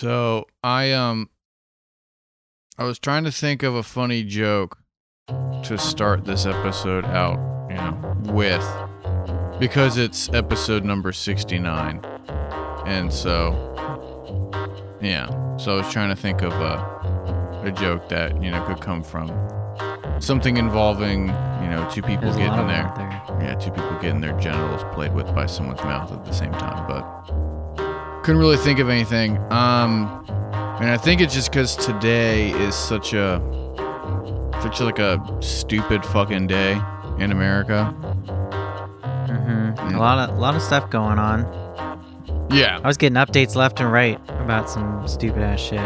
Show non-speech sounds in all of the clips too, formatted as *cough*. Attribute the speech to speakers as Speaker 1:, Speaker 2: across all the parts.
Speaker 1: So I um I was trying to think of a funny joke to start this episode out, you know, with because it's episode number 69. And so yeah, so I was trying to think of a a joke that, you know, could come from something involving, you know, two people
Speaker 2: There's
Speaker 1: getting their
Speaker 2: there.
Speaker 1: yeah, two people getting their genitals played with by someone's mouth at the same time, but couldn't really think of anything. Um, and I think it's just because today is such a such like a stupid fucking day in America.
Speaker 2: hmm
Speaker 1: Mm.
Speaker 2: A lot of a lot of stuff going on.
Speaker 1: Yeah,
Speaker 2: I was getting updates left and right about some stupid ass shit.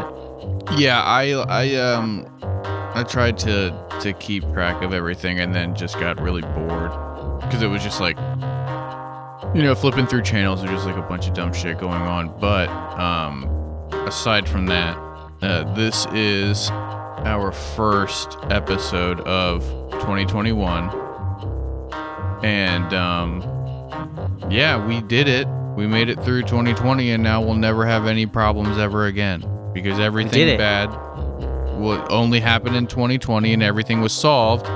Speaker 1: yeah. I I um I tried to to keep track of everything and then just got really bored because it was just like you know flipping through channels and just like a bunch of dumb shit going on. But um aside from that, uh, this is our first episode of 2021, and um yeah, we did it. We made it through 2020, and now we'll never have any problems ever again because everything bad will only happen in 2020, and everything was solved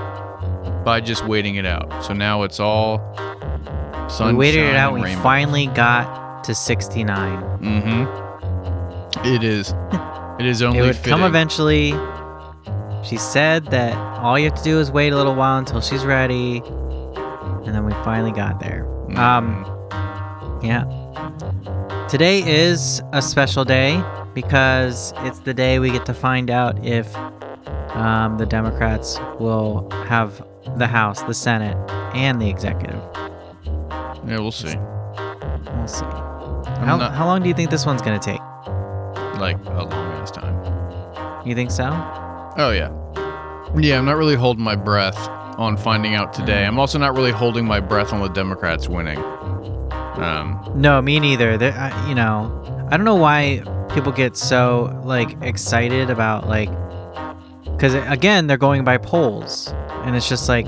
Speaker 1: by just waiting it out. So now it's all sunshine.
Speaker 2: we waited it out.
Speaker 1: and
Speaker 2: We
Speaker 1: rainbows.
Speaker 2: finally got to 69.
Speaker 1: Mm-hmm. It is. It is only
Speaker 2: it would come eventually. She said that all you have to do is wait a little while until she's ready, and then we finally got there. Um,
Speaker 1: Mhm.
Speaker 2: yeah. Today is a special day because it's the day we get to find out if um, the Democrats will have the House, the Senate, and the executive.
Speaker 1: Yeah, we'll see.
Speaker 2: We'll see. How,
Speaker 1: not-
Speaker 2: how long do you think this one's gonna take?
Speaker 1: like a long ass time.
Speaker 2: You think so?
Speaker 1: Oh yeah. Yeah, I'm not really holding my breath on finding out today. I'm also not really holding my breath on the Democrats winning. Um,
Speaker 2: No, me neither. There, I, you know, I don't know why people get so like excited about like, because again, they're going by polls, and it's just like,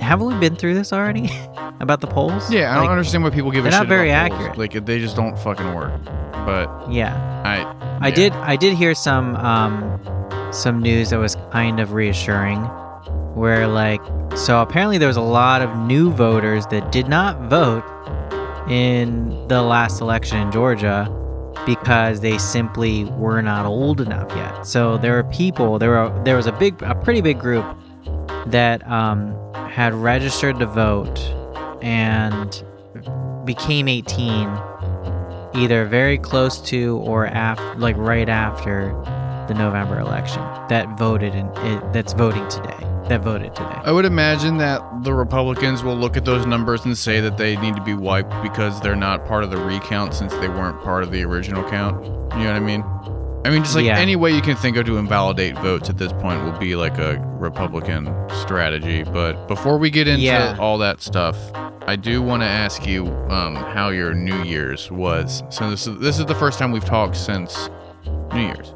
Speaker 2: haven't we been through this already *laughs* about the polls?
Speaker 1: yeah, I don't understand why people give a
Speaker 2: they're
Speaker 1: shit
Speaker 2: not very
Speaker 1: about polls.
Speaker 2: accurate.
Speaker 1: Like they just don't fucking work. But
Speaker 2: Yeah,
Speaker 1: I,
Speaker 2: I
Speaker 1: yeah.
Speaker 2: did. I did hear some um, some news that was kind of reassuring, where like, so apparently there was a lot of new voters that did not vote in the last election in Georgia because they simply were not old enough yet. So there were people. There were there was a big, a pretty big group that um, had registered to vote and became 18 either very close to or like right after the November election that voted it, that's voting today that voted today.
Speaker 1: I would imagine that the Republicans will look at those numbers and say that they need to be wiped because they're not part of the recount since they weren't part of the original count. You know what I mean? I mean, just like
Speaker 2: Yeah.
Speaker 1: any way you can think of to invalidate votes at this point will be like a Republican strategy. But before we get into
Speaker 2: Yeah.
Speaker 1: all that stuff, I do want to ask you um, how your New Year's was. So this is this is the first time we've talked since New Year's.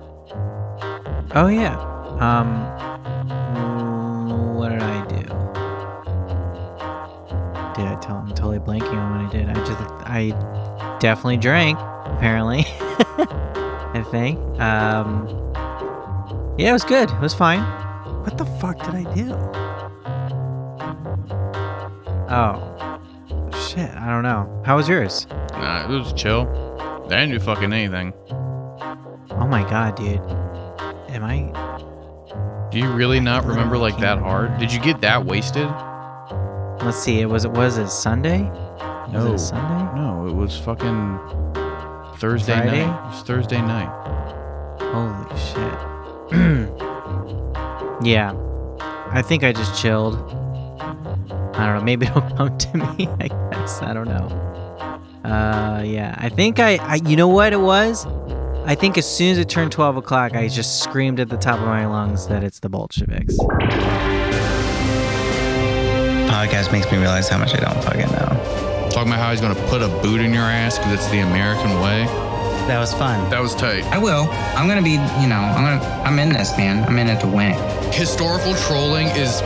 Speaker 2: Oh yeah. Um what did I do? Did I tell I'm totally blanking on what I did. I just I definitely drank, apparently. *laughs* I think. Um Yeah, it was good. It was fine. What the fuck did I do? Oh. Shit, I don't know. How was yours?
Speaker 1: Nah, it was chill. I didn't do fucking anything.
Speaker 2: Oh my god, dude. Am I
Speaker 1: Do you really not remember like that hard? Did you get that wasted?
Speaker 2: Let's see. It was it was it Sunday? Was
Speaker 1: No.
Speaker 2: it Sunday?
Speaker 1: No, it was fucking Thursday
Speaker 2: Friday?
Speaker 1: night. It was Thursday night.
Speaker 2: Holy shit. *clears throat* yeah. I think I just chilled. I don't know. Maybe it'll *laughs* come to me. I guess. I don't know. Uh, yeah. I think I, I. You know what it was? I think as soon as it turned 12 o'clock, I just screamed at the top of my lungs that it's the Bolsheviks.
Speaker 3: Podcast makes me realize how much I don't fucking know.
Speaker 1: Talking about how he's gonna put a boot in your ass because it's the American way.
Speaker 3: That was fun.
Speaker 1: That was tight.
Speaker 4: I will. I'm gonna be, you know, I'm gonna, I'm in this, man. I'm in it to win.
Speaker 1: Historical trolling is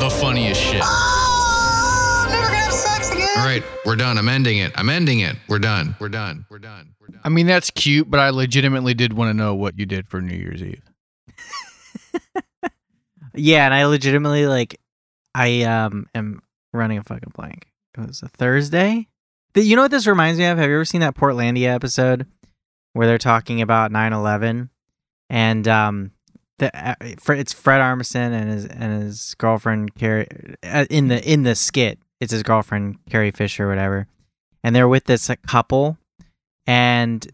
Speaker 1: the funniest shit.
Speaker 4: Oh, never gonna have sex again.
Speaker 5: All right, we're done. I'm ending it. I'm ending it. We're done. We're done. We're done. We're done.
Speaker 1: I mean, that's cute, but I legitimately did want to know what you did for New Year's Eve. *laughs*
Speaker 2: Yeah, and I legitimately like I um am running a fucking blank. It was a Thursday. The- You know what this reminds me of? Have you ever seen that Portlandia episode where they're talking about 9/11 and um the uh, it's Fred Armisen and his and his girlfriend Carrie uh, in the in the skit. It's his girlfriend Carrie Fisher whatever. And they're with this uh, couple and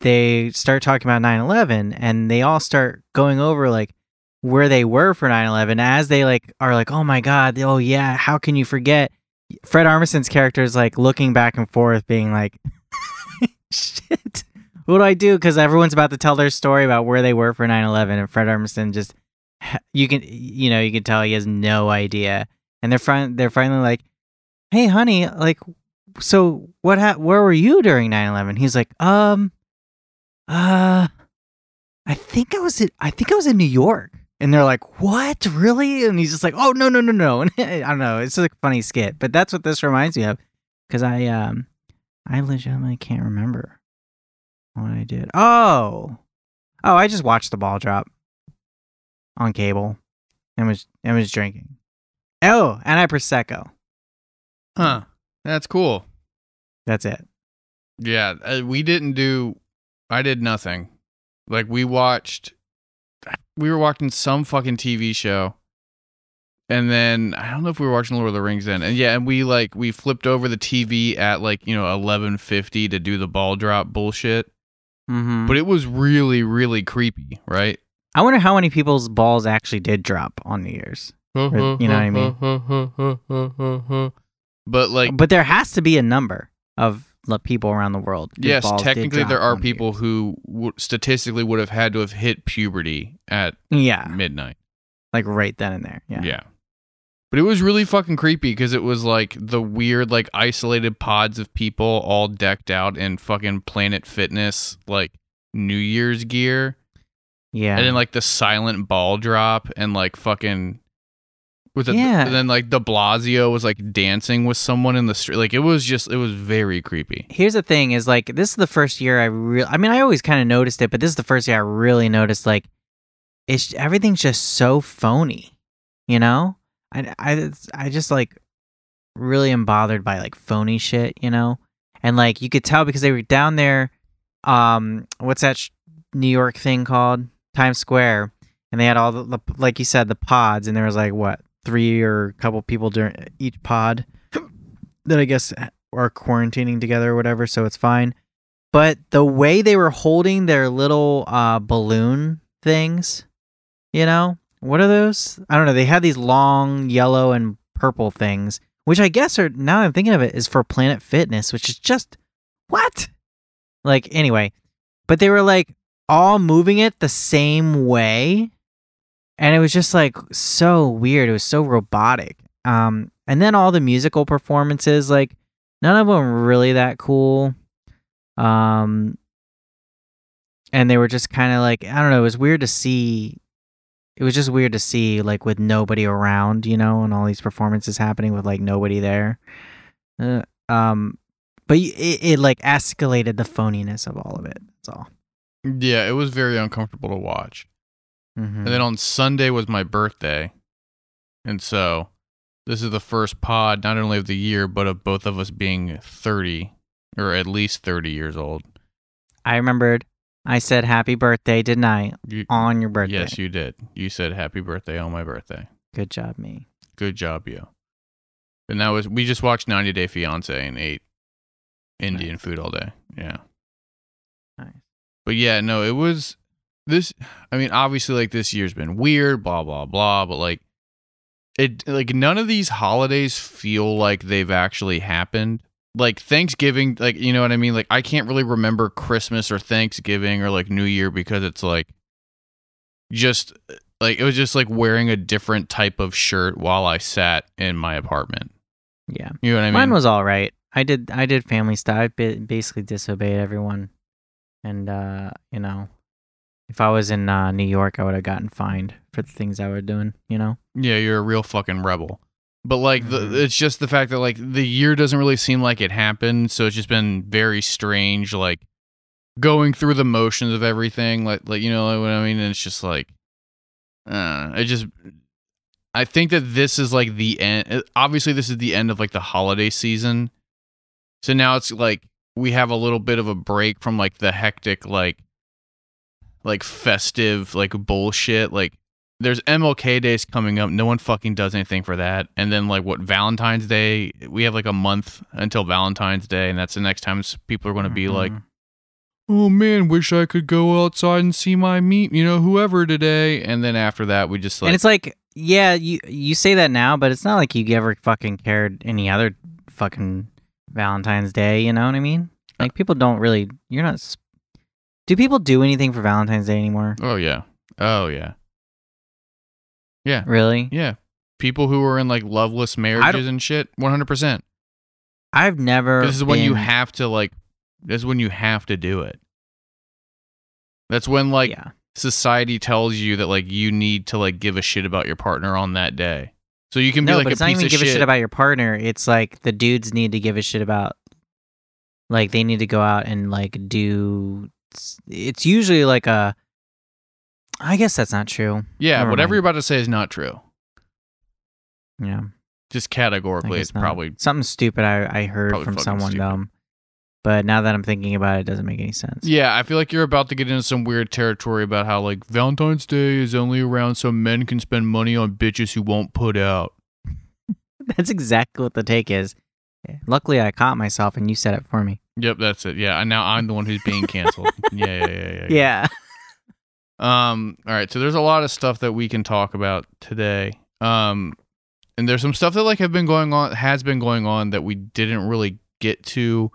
Speaker 2: they start talking about 9/11 and they all start going over like where they were for 9/11 as they like are like oh my god oh yeah how can you forget Fred Armisen's character is like looking back and forth being like *laughs* shit. What do I do? Cuz everyone's about to tell their story about where they were for 9/11 and Fred Armisen just you can you know you can tell he has no idea. And they're fin- they're finally like hey honey like so what ha- where were you during 9/11 he's like um uh I think I was in I think I was in New York. And they're like, "What? Really?" And he's just like, "Oh, no, no, no, no." *laughs* And I don't know. It's a funny skit, but that's what this reminds me of cuz I um I legitimately can't remember what I did. Oh. Oh, I just watched the ball drop on cable and was and was drinking. Oh, and I prosecco.
Speaker 1: Huh. That's cool.
Speaker 2: That's it.
Speaker 1: Yeah, uh, we didn't do. I did nothing. Like we watched. We were watching some fucking TV show, and then I don't know if we were watching Lord of the Rings then. And yeah, and we like we flipped over the TV at like you know eleven fifty to do the ball drop bullshit.
Speaker 2: Mhm.
Speaker 1: But it was really really creepy, right?
Speaker 2: I wonder how many people's balls actually did drop on New Year's. you know what I mean?
Speaker 1: But like
Speaker 2: but there has to be a number of people around the world.
Speaker 1: yes, technically there are people
Speaker 2: Year's.
Speaker 1: who w- statistically would have had to have hit puberty at
Speaker 2: yeah,
Speaker 1: midnight.
Speaker 2: like right then and there. Yeah.
Speaker 1: Yeah. But it was really fucking creepy because it was like the weird, like isolated pods of people all decked out in fucking Planet Fitness, like New Year's gear.
Speaker 2: Yeah.
Speaker 1: And then like the silent ball drop and like fucking. With a,
Speaker 2: Yeah.
Speaker 1: and then like De Blasio was like dancing with someone in the street. Like it was just, it was very creepy.
Speaker 2: Here's the thing: is like this is the first year I really. I mean, I always kind of noticed it, but this is the first year I really noticed like it's everything's just so phony. You know, I I I just like really am bothered by like phony shit. You know, and like you could tell because they were down there. Um, what's that sh- New York thing called? Times Square, and they had all the, the like you said the pods, and there was like what three or a couple people during each pod *coughs* that I guess are quarantining together or whatever, so it's fine. But the way they were holding their little uh, balloon things, you know, what are those? I don't know. They had these long yellow and purple things, which I guess are now I'm thinking of it is for Planet Fitness, which is just what? Like anyway, but they were like all moving it the same way, and it was just like so weird. It was so robotic. Um, and then all the musical performances, like none of them really that cool. Um, and they were just kind of like I don't know. It was weird to see. It was just weird to see like with nobody around, you know, and all these performances happening with like nobody there. Uh, um, but it, it like escalated the phoniness of all of it. That's all.
Speaker 1: Yeah, it was very uncomfortable to watch.
Speaker 2: Mm-hmm.
Speaker 1: And then on Sunday was my birthday. And so this is the first pod, not only of the year, but of both of us being 30 or at least 30 years old.
Speaker 2: I remembered. I said happy birthday, didn't I?
Speaker 1: You,
Speaker 2: On your birthday.
Speaker 1: yes, you did. You said happy birthday on my birthday.
Speaker 2: Good job, me.
Speaker 1: Good job, you. And that was, we just watched 90 Day Fiance and ate Indian
Speaker 2: Nice.
Speaker 1: food all day. Yeah.
Speaker 2: Nice.
Speaker 1: But yeah, no, it was this. I mean, obviously, like this year's been weird, blah blah blah. But like, it like none of these holidays feel like they've actually happened. Like Thanksgiving, like you know what I mean. Like I can't really remember Christmas or Thanksgiving or like New Year because it's like just like it was just like wearing a different type of shirt while I sat in my apartment.
Speaker 2: Yeah.
Speaker 1: You know what I mean?
Speaker 2: Mine was all right. I did I did family stuff. I basically disobeyed everyone, and uh, you know, if I was in uh, New York, I would have gotten fined for the things I was doing. You know.
Speaker 1: yeah, you're a real fucking rebel. But like
Speaker 2: Mhm.
Speaker 1: the, it's just the fact that like the year doesn't really seem like it happened, so it's just been very strange, like going through the motions of everything, like like you know what I mean. And it's just like, uh, it just. I think that this is like the end. Obviously, this is the end of like the holiday season, so now it's like we have a little bit of a break from like the hectic like like festive like bullshit like there's MLK days coming up. No one fucking does anything for that. And then like what Valentine's Day, we have like a month until Valentine's Day, and that's the next time people are going to be like,
Speaker 2: Mhm.
Speaker 1: "Oh man, wish I could go outside and see my meat, you know, whoever today." And then after that, we just like,
Speaker 2: and it's like, yeah, you you say that now, but it's not like you ever fucking cared any other fucking Valentine's Day. You know what I mean?
Speaker 1: Uh,
Speaker 2: Like people don't really. You're not. Do people do anything for Valentine's Day anymore?
Speaker 1: "Oh yeah, oh yeah, yeah,
Speaker 2: Really?
Speaker 1: yeah." People who are in like loveless marriages and shit, one hundred percent.
Speaker 2: I've never.
Speaker 1: This is when you have to like. This is when you have to do it. That's when like
Speaker 2: yeah.
Speaker 1: society tells you that like you need to like give a shit about your partner on that day. So you can be
Speaker 2: No,
Speaker 1: like
Speaker 2: but
Speaker 1: a
Speaker 2: it's not even
Speaker 1: of
Speaker 2: give
Speaker 1: shit.
Speaker 2: a shit about your partner. It's like the dudes need to give a shit about. Like they need to go out and like do. It's usually like a. I guess that's not true.
Speaker 1: yeah,
Speaker 2: Never
Speaker 1: whatever
Speaker 2: mind.
Speaker 1: you're about to say is not true.
Speaker 2: Yeah.
Speaker 1: Just categorically, it's
Speaker 2: not.
Speaker 1: probably
Speaker 2: something stupid I, I heard from someone
Speaker 1: stupid.
Speaker 2: dumb. But now that I'm thinking about it, it doesn't make any sense.
Speaker 1: yeah. I feel like you're about to get into some weird territory about how like Valentine's Day is only around so men can spend money on bitches who won't put out. *laughs*
Speaker 2: That's exactly what the take is. Luckily, I caught myself and you said it for me.
Speaker 1: Yep, that's it. Yeah, and now I'm the one who's being canceled. *laughs* yeah, yeah, yeah, yeah,
Speaker 2: Yeah.
Speaker 1: Um. All right. So there's a lot of stuff that we can talk about today. Um, and there's some stuff that like have been going on, has been going on that we didn't really get to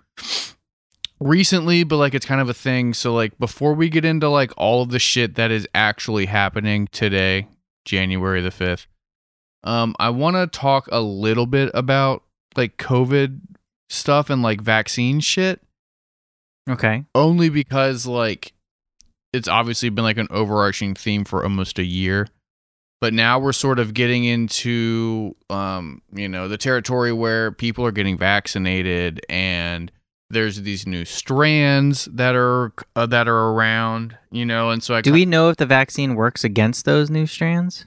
Speaker 1: recently, but like it's kind of a thing. So like before we get into like all of the shit that is actually happening today, January the fifth, um, I want to talk a little bit about like COVID stuff and like vaccine shit
Speaker 2: Okay.
Speaker 1: only because like it's obviously been like an overarching theme for almost a year but now we're sort of getting into um you know the territory where people are getting vaccinated and there's these new strands that are uh, that are around you know and so I
Speaker 2: Do we know if the vaccine works against those new strands?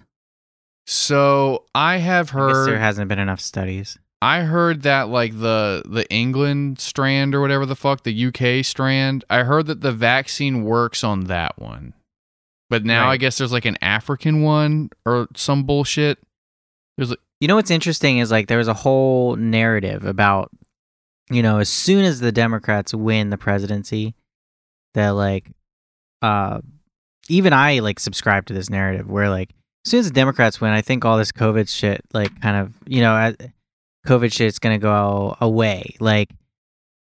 Speaker 1: so I have
Speaker 2: I
Speaker 1: heard
Speaker 2: there hasn't been enough studies.
Speaker 1: I heard that like the the England strand or whatever the fuck the UK strand. I heard that the vaccine works on that one, but now I guess there's like an African one or some bullshit. There's like
Speaker 2: You know what's interesting is like there was a whole narrative about, you know, as soon as the Democrats win the presidency, that like, uh, even I like subscribe to this narrative where like as soon as the Democrats win, I think all this COVID shit like kind of you know, as, COVID shit's gonna go away. Like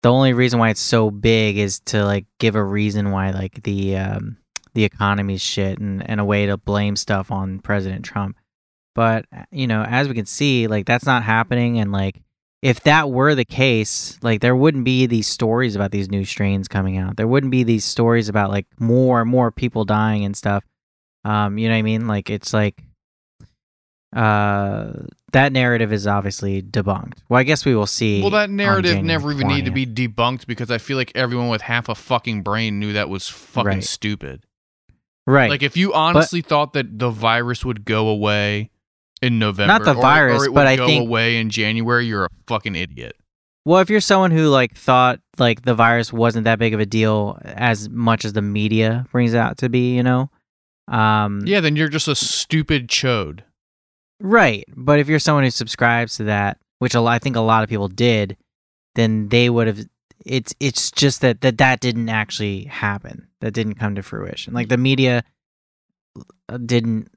Speaker 2: the only reason why it's so big is to like give a reason why like the um the economy's shit and, and a way to blame stuff on President Trump. But you know, as we can see, like that's not happening and like if that were the case, like there wouldn't be these stories about these new strains coming out. There wouldn't be these stories about like more and more people dying and stuff. Um, you know what I mean? Like it's like uh that narrative is obviously debunked. Well, I guess we will see.
Speaker 1: well, that narrative never even needed to be debunked because I feel like everyone with half a fucking brain knew that was fucking
Speaker 2: Right.
Speaker 1: stupid.
Speaker 2: right.
Speaker 1: Like if you honestly thought that the virus would go away in November,
Speaker 2: Not the
Speaker 1: or-
Speaker 2: virus,
Speaker 1: or it
Speaker 2: but
Speaker 1: would
Speaker 2: I
Speaker 1: go
Speaker 2: think-
Speaker 1: away in January, you're a fucking idiot.
Speaker 2: Well, if you're someone who like thought like the virus wasn't that big of a deal as much as the media brings it out to be, you know, um,
Speaker 1: Yeah, then you're just a stupid chode.
Speaker 2: Right. But if you're someone who subscribes to that, which a lot, I think a lot of people did, then they would have. It's it's just that that that didn't actually happen. That didn't come to fruition. Like the media uh, didn't,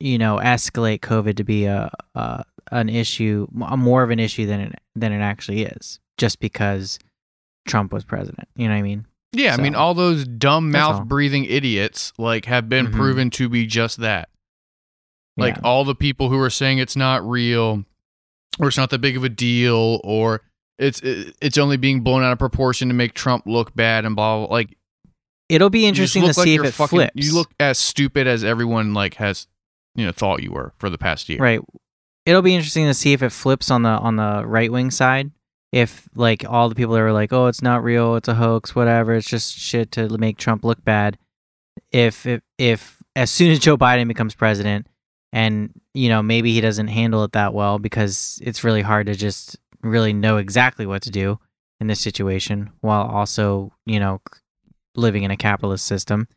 Speaker 2: you know, escalate COVID to be a, a an issue, m- more of an issue than it than it actually is, just because Trump was president. You know what I mean?
Speaker 1: Yeah, I mean, all those dumb mouth breathing idiots like have been
Speaker 2: Mhm.
Speaker 1: proven to be just that. Like
Speaker 2: Yeah.
Speaker 1: all the people who are saying it's not real, or it's not that big of a deal, or it's it's only being blown out of proportion to make Trump look bad and blah blah. blah. Like
Speaker 2: it'll be interesting to
Speaker 1: like
Speaker 2: see if it
Speaker 1: fucking-
Speaker 2: flips.
Speaker 1: You look as stupid as everyone like has you know thought you were for the past year.
Speaker 2: right. it'll be interesting to see if it flips on the on the right wing side. If like all the people that are like, oh, it's not real, it's a hoax, whatever, it's just shit to make Trump look bad. If if if as soon as Joe Biden becomes president, and you know maybe he doesn't handle it that well because it's really hard to just really know exactly what to do in this situation while also you know living in a capitalist system.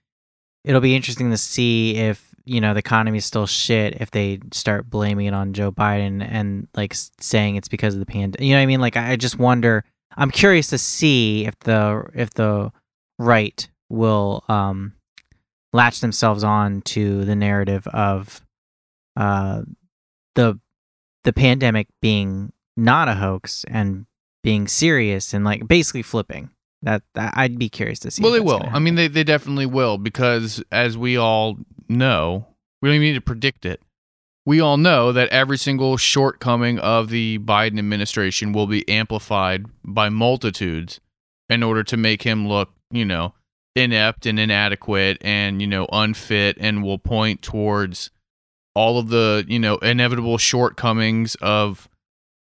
Speaker 2: It'll be interesting to see if you know the economy is still shit if they start blaming it on Joe Biden and like saying it's because of the pandemic. You know what I mean? Like I just wonder. I'm curious to see if the if the right will um latch themselves on to the narrative of uh the the pandemic being not a hoax and being serious and like basically flipping. That, that I'd be curious to see.
Speaker 1: Well, they will. I mean, they, they definitely will because, as we all know, we don't even need to predict it. We all know that every single shortcoming of the Biden administration will be amplified by multitudes in order to make him look, you know, inept and inadequate and, you know, unfit and will point towards all of the, you know, inevitable shortcomings of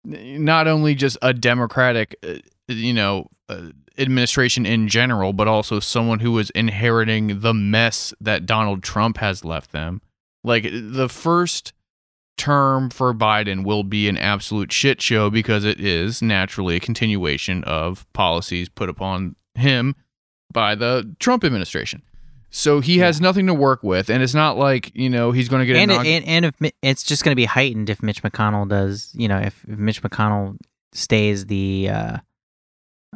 Speaker 1: not only just a democratic, uh, you know, uh, administration in general, but also someone who is inheriting the mess that Donald Trump has left them. Like the first term for Biden will be an absolute shit show because it is naturally a continuation of policies put upon him by the Trump administration. So he has nothing to work with, and it's not like you know he's going to get
Speaker 2: and,
Speaker 1: a
Speaker 2: and and if it's just going to be heightened if Mitch McConnell does, you know, if, if Mitch McConnell stays the uh,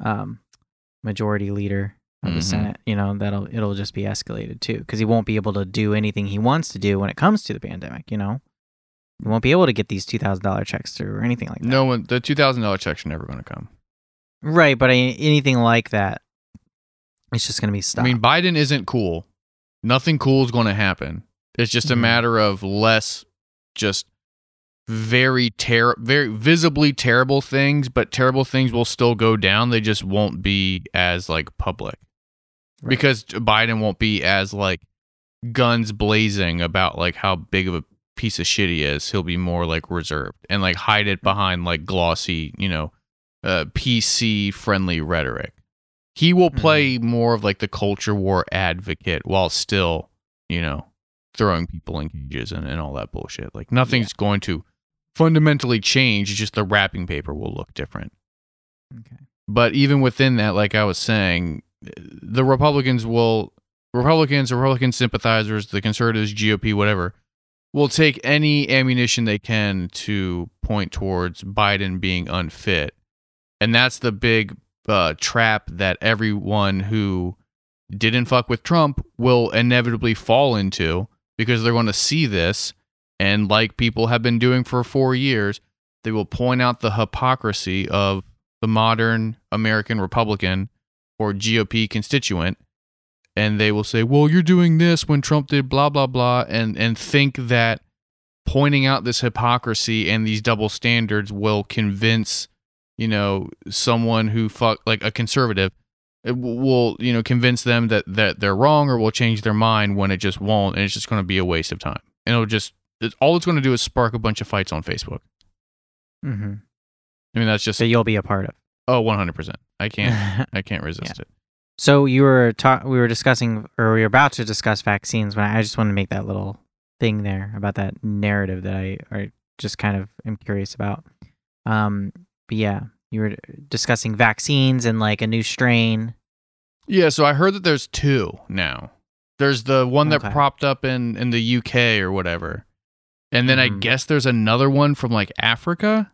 Speaker 2: um, majority leader of the
Speaker 1: Mhm.
Speaker 2: Senate, you know, that'll it'll just be escalated too because he won't be able to do anything he wants to do when it comes to the pandemic. You know, he won't be able to get these two thousand dollar checks through or anything like that.
Speaker 1: no one. The two thousand dollar checks are never going to come.
Speaker 2: right? But I, anything like that, it's just going to be stopped.
Speaker 1: I mean, Biden isn't cool. Nothing cool is going to happen. It's just a
Speaker 2: Mhm.
Speaker 1: matter of less, just very ter- very visibly terrible things, but terrible things will still go down. They just won't be as like public
Speaker 2: Right.
Speaker 1: because Biden won't be as like guns blazing about like how big of a piece of shit he is. He'll be more like reserved and like hide it behind like glossy, you know, uh, PC friendly rhetoric. He will mm-hmm. play more of like the culture war advocate while still, you know, throwing people in cages and, and all that bullshit. Like nothing's going to fundamentally change. It's just the wrapping paper will look different.
Speaker 2: okay.
Speaker 1: But even within that, like I was saying, the Republicans will, Republicans, Republican sympathizers, the conservatives, GOP, whatever, will take any ammunition they can to point towards Biden being unfit. And that's the big uh, trap that everyone who didn't fuck with Trump will inevitably fall into because they're going to see this. And like people have been doing for four years, they will point out the hypocrisy of the modern American Republican or GOP constituent. And they will say, well, you're doing this when Trump did blah, blah, blah. And, and think that pointing out this hypocrisy and these double standards will convince, you know, someone who fuck like a conservative it w- will, you know, convince them that, that they're wrong or will change their mind when it just won't. And it's just going to be a waste of time. And it'll just, it's, all it's going to do is spark a bunch of fights on Facebook.
Speaker 2: Mm-hmm.
Speaker 1: I mean, that's just,
Speaker 2: That you'll be a part of.
Speaker 1: oh, 100%. I can't, *laughs* I can't resist it.
Speaker 2: So you were ta- we were discussing or we were about to discuss vaccines when I just wanted to make that little thing there about that narrative that I I just kind of am curious about. Um but yeah, you were discussing vaccines and like a new strain.
Speaker 1: Yeah, so I heard that there's two now. There's the one that
Speaker 2: Okay.
Speaker 1: propped up in in the UK or whatever. And then I
Speaker 2: Mhm.
Speaker 1: guess there's another one from like Africa.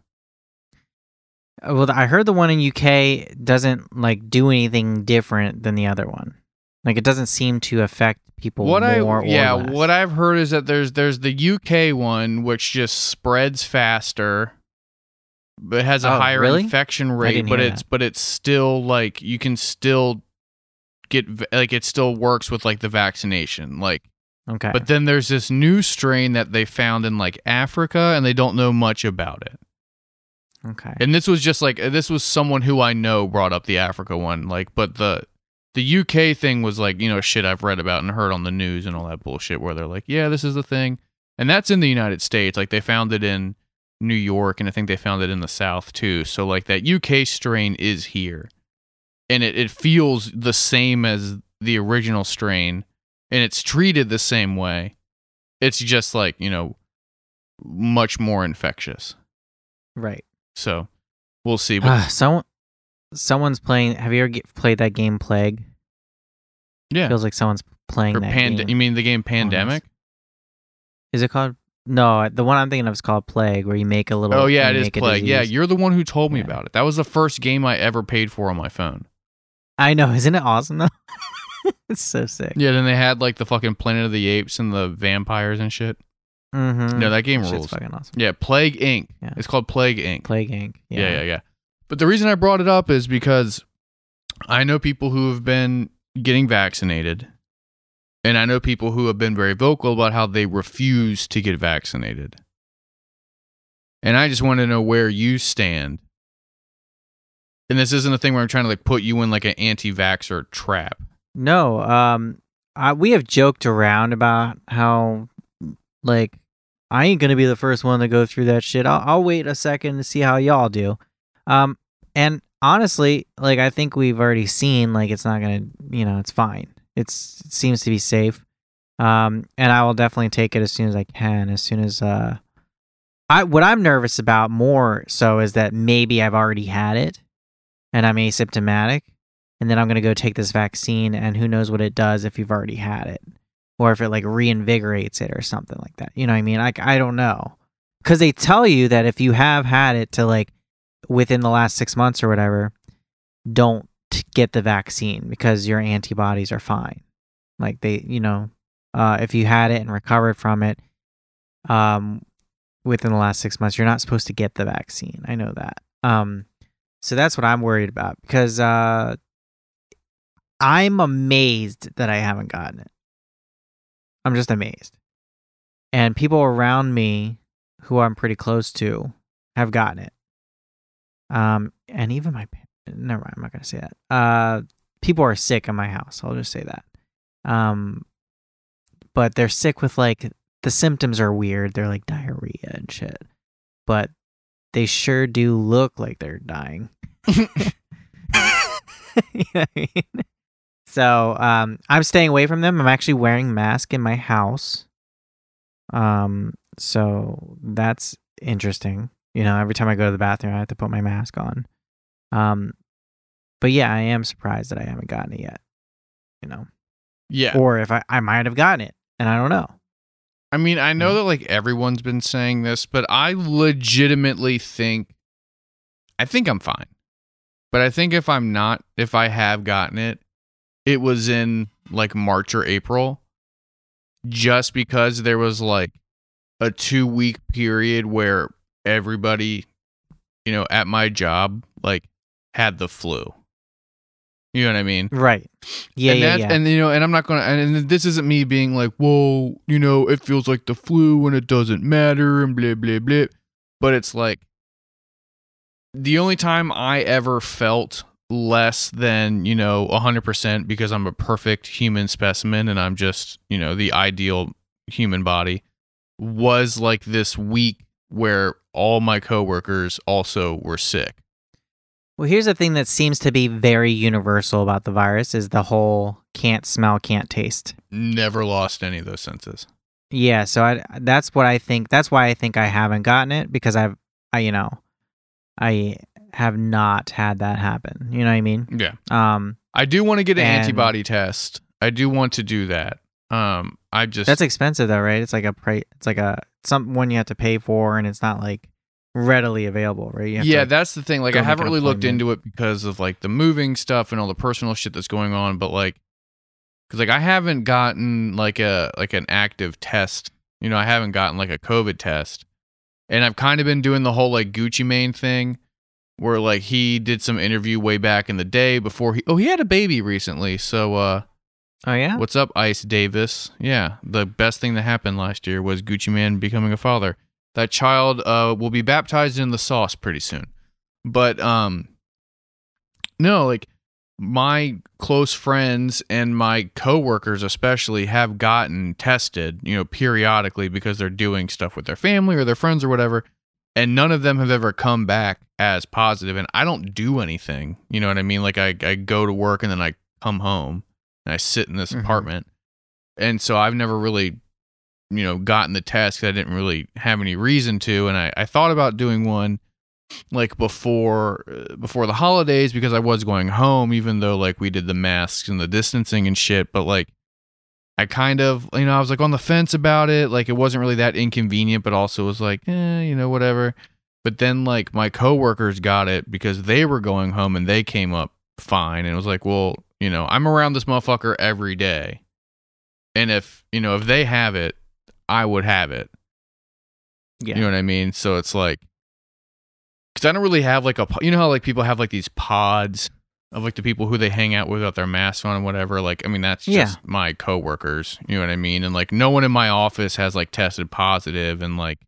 Speaker 2: Uh, Well, I heard the one in UK doesn't like do anything different than the other one. Like it doesn't seem to affect people
Speaker 1: What I
Speaker 2: more or
Speaker 1: yeah, what I've heard is that there's there's the UK one which just spreads faster. But it has a
Speaker 2: Oh,
Speaker 1: higher
Speaker 2: really?
Speaker 1: infection rate, but it's
Speaker 2: that.
Speaker 1: but it's still like you can still get like it still works with like the vaccination. Like
Speaker 2: okay.
Speaker 1: But then there's this new strain that they found in like Africa and they don't know much about it.
Speaker 2: okay.
Speaker 1: And this was just like this was someone who I know brought up the Africa one. Like but the the UK thing was like, you know, shit I've read about and heard on the news and all that bullshit where they're like, yeah, this is the thing. And that's in the United States. Like they found it in New York, and I think they found it in the South too. So like that UK strain is here, and it, it feels the same as the original strain, and it's treated the same way. It's just like you know, much more infectious.
Speaker 2: Right.
Speaker 1: So we'll see. But
Speaker 2: Uh, someone, someone's playing. Have you ever get, played that game Plague?
Speaker 1: yeah,
Speaker 2: Feels like someone's playing
Speaker 1: or
Speaker 2: that
Speaker 1: pand-
Speaker 2: game.
Speaker 1: you mean the game Pandemic?
Speaker 2: Is it called? No, the one I'm thinking of is called Plague, where you make a little.
Speaker 1: Oh yeah, it is Plague. Yeah, you're the one who told me
Speaker 2: Yeah.
Speaker 1: about it. That was the first game I ever paid for on my phone.
Speaker 2: I know. *laughs* Isn't it awesome though? *laughs* it's so sick.
Speaker 1: Yeah, then they had like the fucking Planet of the Apes and the vampires and shit.
Speaker 2: Mm-hmm.
Speaker 1: No, that game
Speaker 2: Shit's
Speaker 1: rules.
Speaker 2: fucking awesome.
Speaker 1: Yeah, Plague Inc.
Speaker 2: Yeah.
Speaker 1: It's called Plague Inc.
Speaker 2: Plague Inc.
Speaker 1: Yeah. yeah, yeah, But the reason I brought it up is because I know people who have been getting vaccinated, and I know people who have been very vocal about how they refuse to get vaccinated. And I just want to know where you stand. And this isn't a thing where I'm trying to like put you in like an anti-vaxxer trap.
Speaker 2: No, um, I, we have joked around about how, like, I ain't gonna be the first one to go through that shit. I'll, I'll wait a second to see how y'all do. Um, and honestly, like, I think we've already seen, like, it's not gonna, you know, it's fine. It's it seems to be safe. Um, and I will definitely take it as soon as I can. As soon as uh, I what I'm nervous about more so is that maybe I've already had it, and I'm asymptomatic and then I'm gonna go take this vaccine, and who knows what it does if you've already had it, or if it like reinvigorates it or something like that. You know what I mean? Like I don't know, because they tell you that if you have had it to like within the last six months or whatever, don't t- get the vaccine because your antibodies are fine. Like they, you know, uh, if you had it and recovered from it, um, within the last six months, you're not supposed to get the vaccine. I know that. Um, so that's what I'm worried about because uh, I'm amazed that I haven't gotten it. I'm just amazed. And people around me who I'm pretty close to have gotten it. Um, and even my pa- never mind, I'm not gonna say that. Uh, people are sick in my house. I'll just say that. Um, but they're sick with like the symptoms are weird. They're like diarrhea and shit. But they sure do look like they're dying. *laughs* you know I mean? So um, I'm staying away from them. I'm actually wearing mask in my house. Um, so that's interesting. You know, every time I go to the bathroom, I have to put my mask on. Um, but yeah, I am surprised that I haven't gotten it yet. You know,
Speaker 1: Yeah.
Speaker 2: or if I, I might have gotten it, and I don't know.
Speaker 1: I mean, I know that like everyone's been saying this, but I legitimately think I think I'm fine. But I think if I'm not, if I have gotten it, it was in like March or April just because there was like a 2 week period where everybody, you know, at my job like had the flu. You know what I mean?
Speaker 2: Right? Yeah,
Speaker 1: and
Speaker 2: yeah, yeah.
Speaker 1: And you know, and I'm not gonna. And this isn't me being like, "Whoa, you know, it feels like the flu and it doesn't matter," and blah blah blah. But it's like the only time I ever felt less than you know 100% because I'm a perfect human specimen and I'm just you know the ideal human body was like this week where all my coworkers also were sick.
Speaker 2: Well, here's the thing that seems to be very universal about the virus is the whole can't smell, can't taste.
Speaker 1: Never lost any of those senses.
Speaker 2: Yeah, so I that's what I think. That's why I think I haven't gotten it because I've I you know, I have not had that happen. You know what I mean?
Speaker 1: Yeah.
Speaker 2: Um
Speaker 1: I do want to get an
Speaker 2: And-
Speaker 1: antibody test. I do want to do that. Um, I just
Speaker 2: that's expensive though, right? It's like a pri- it's like a some one you have to pay for and it's not like readily available, right?
Speaker 1: Yeah, that's the thing. Like, I haven't really looked into it because of like the moving stuff and all the personal shit that's going on. But like, because like I haven't gotten like a like an active test. You know, I haven't gotten like a COVID test, and I've kind of been doing the whole like Gucci Mane thing, where like he did some interview way back in the day before he oh he had a baby recently. So uh,
Speaker 2: Oh yeah?
Speaker 1: What's up, Ice Davis? Yeah, the best thing that happened last year was Gucci Mane becoming a father. That child uh, will be baptized in the sauce pretty soon. But um, no, like my close friends and my coworkers especially have gotten tested, you know, periodically because they're doing stuff with their family or their friends or whatever. and none of them have ever come back as positive and I don't do anything. You know what I mean? Like I I go to work and then I come home and I sit in this
Speaker 2: Mhm.
Speaker 1: apartment. And so I've never really you know gotten the test 'cause I didn't really have any reason to and I I thought about doing one like before uh, before the holidays because I was going home even though like we did the masks and the distancing and shit but like I kind of you know I was like on the fence about it like it wasn't really that inconvenient but also was like eh, you know whatever. But then like my coworkers got it because they were going home and they came up fine and it was like well you know I'm around this motherfucker every day and if you know if they have it I would have it
Speaker 2: Yeah.
Speaker 1: you know what I mean? So it's like, because I don't really have like a, you know how like people have like these pods of like the people who they hang out with without their masks on and whatever. Like, I mean, that's
Speaker 2: Yeah.
Speaker 1: just my coworkers. You know what I mean? And like, no one in my office has like tested positive, and like,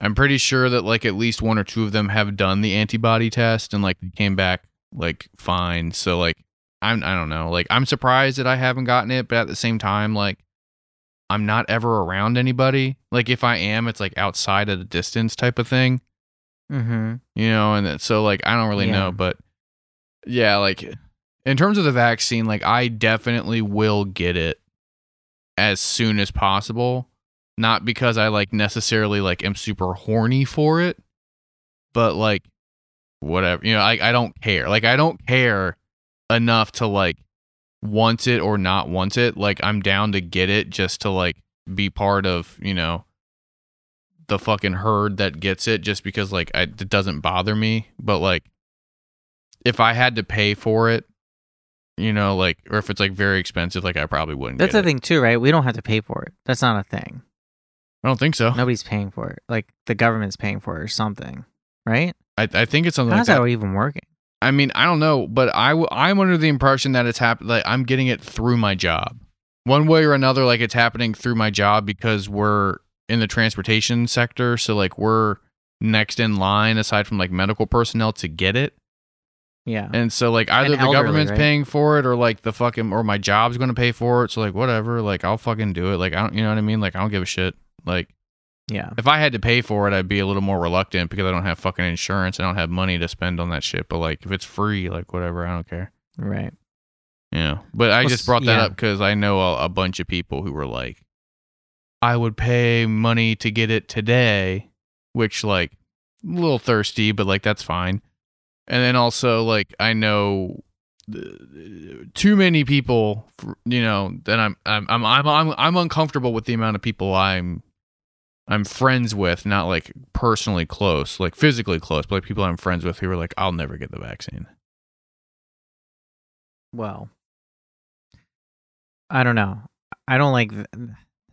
Speaker 1: I'm pretty sure that like at least one or two of them have done the antibody test and like they came back like fine. So like, I'm I don't know. Like, I'm surprised that I haven't gotten it, but at the same time, like. I'm not ever around anybody. Like if I am, it's like outside at a distance type of thing,
Speaker 2: mm-hmm.
Speaker 1: you know. And that, so like I don't really
Speaker 2: Yeah.
Speaker 1: know, but yeah, like in terms of the vaccine, like I definitely will get it as soon as possible. Not because I like necessarily like am super horny for it, but like whatever, you know. I I don't care. Like I don't care enough to like want it or not wants it. Like I'm down to get it just to like be part of, you know, the fucking herd that gets it just because like I, it doesn't bother me. But like if I had to pay for it, you know, like or if it's like very expensive, like I probably wouldn't.
Speaker 2: That's
Speaker 1: get
Speaker 2: the
Speaker 1: it.
Speaker 2: thing too, right? We don't have to pay for it. That's not a thing.
Speaker 1: I don't think so.
Speaker 2: Nobody's paying for it. Like the government's paying for it or something, right?
Speaker 1: I, I think it's something
Speaker 2: How's
Speaker 1: like that.
Speaker 2: that even working?
Speaker 1: I mean, I don't know, but I w- I'm under the impression that it's happening. Like I'm getting it through my job, one way or another. Like it's happening through my job because we're in the transportation sector, so like we're next in line aside from like medical personnel to get it.
Speaker 2: Yeah.
Speaker 1: And so like either
Speaker 2: And
Speaker 1: the
Speaker 2: elderly,
Speaker 1: government's
Speaker 2: right?
Speaker 1: paying for it or like the fucking or my job's going to pay for it. So like whatever, like I'll fucking do it. Like I don't, you know what I mean? Like I don't give a shit. Like
Speaker 2: yeah.
Speaker 1: if I had to pay for it, I'd be a little more reluctant because I don't have fucking insurance. I don't have money to spend on that shit. But like if it's free, like whatever, I don't care.
Speaker 2: Right.
Speaker 1: Yeah. But I
Speaker 2: Well,
Speaker 1: just brought that
Speaker 2: yeah.
Speaker 1: up because I know a, a bunch of people who were like, I would pay money to get it today, which like a little thirsty, but like that's fine. And then also like I know too many people, you know, that I'm I'm I'm I'm, I'm uncomfortable with the amount of people I'm I'm friends with, not like personally close, like physically close, but like people I'm friends with who are like, I'll never get the vaccine.
Speaker 2: Well, I don't know. I don't like. th-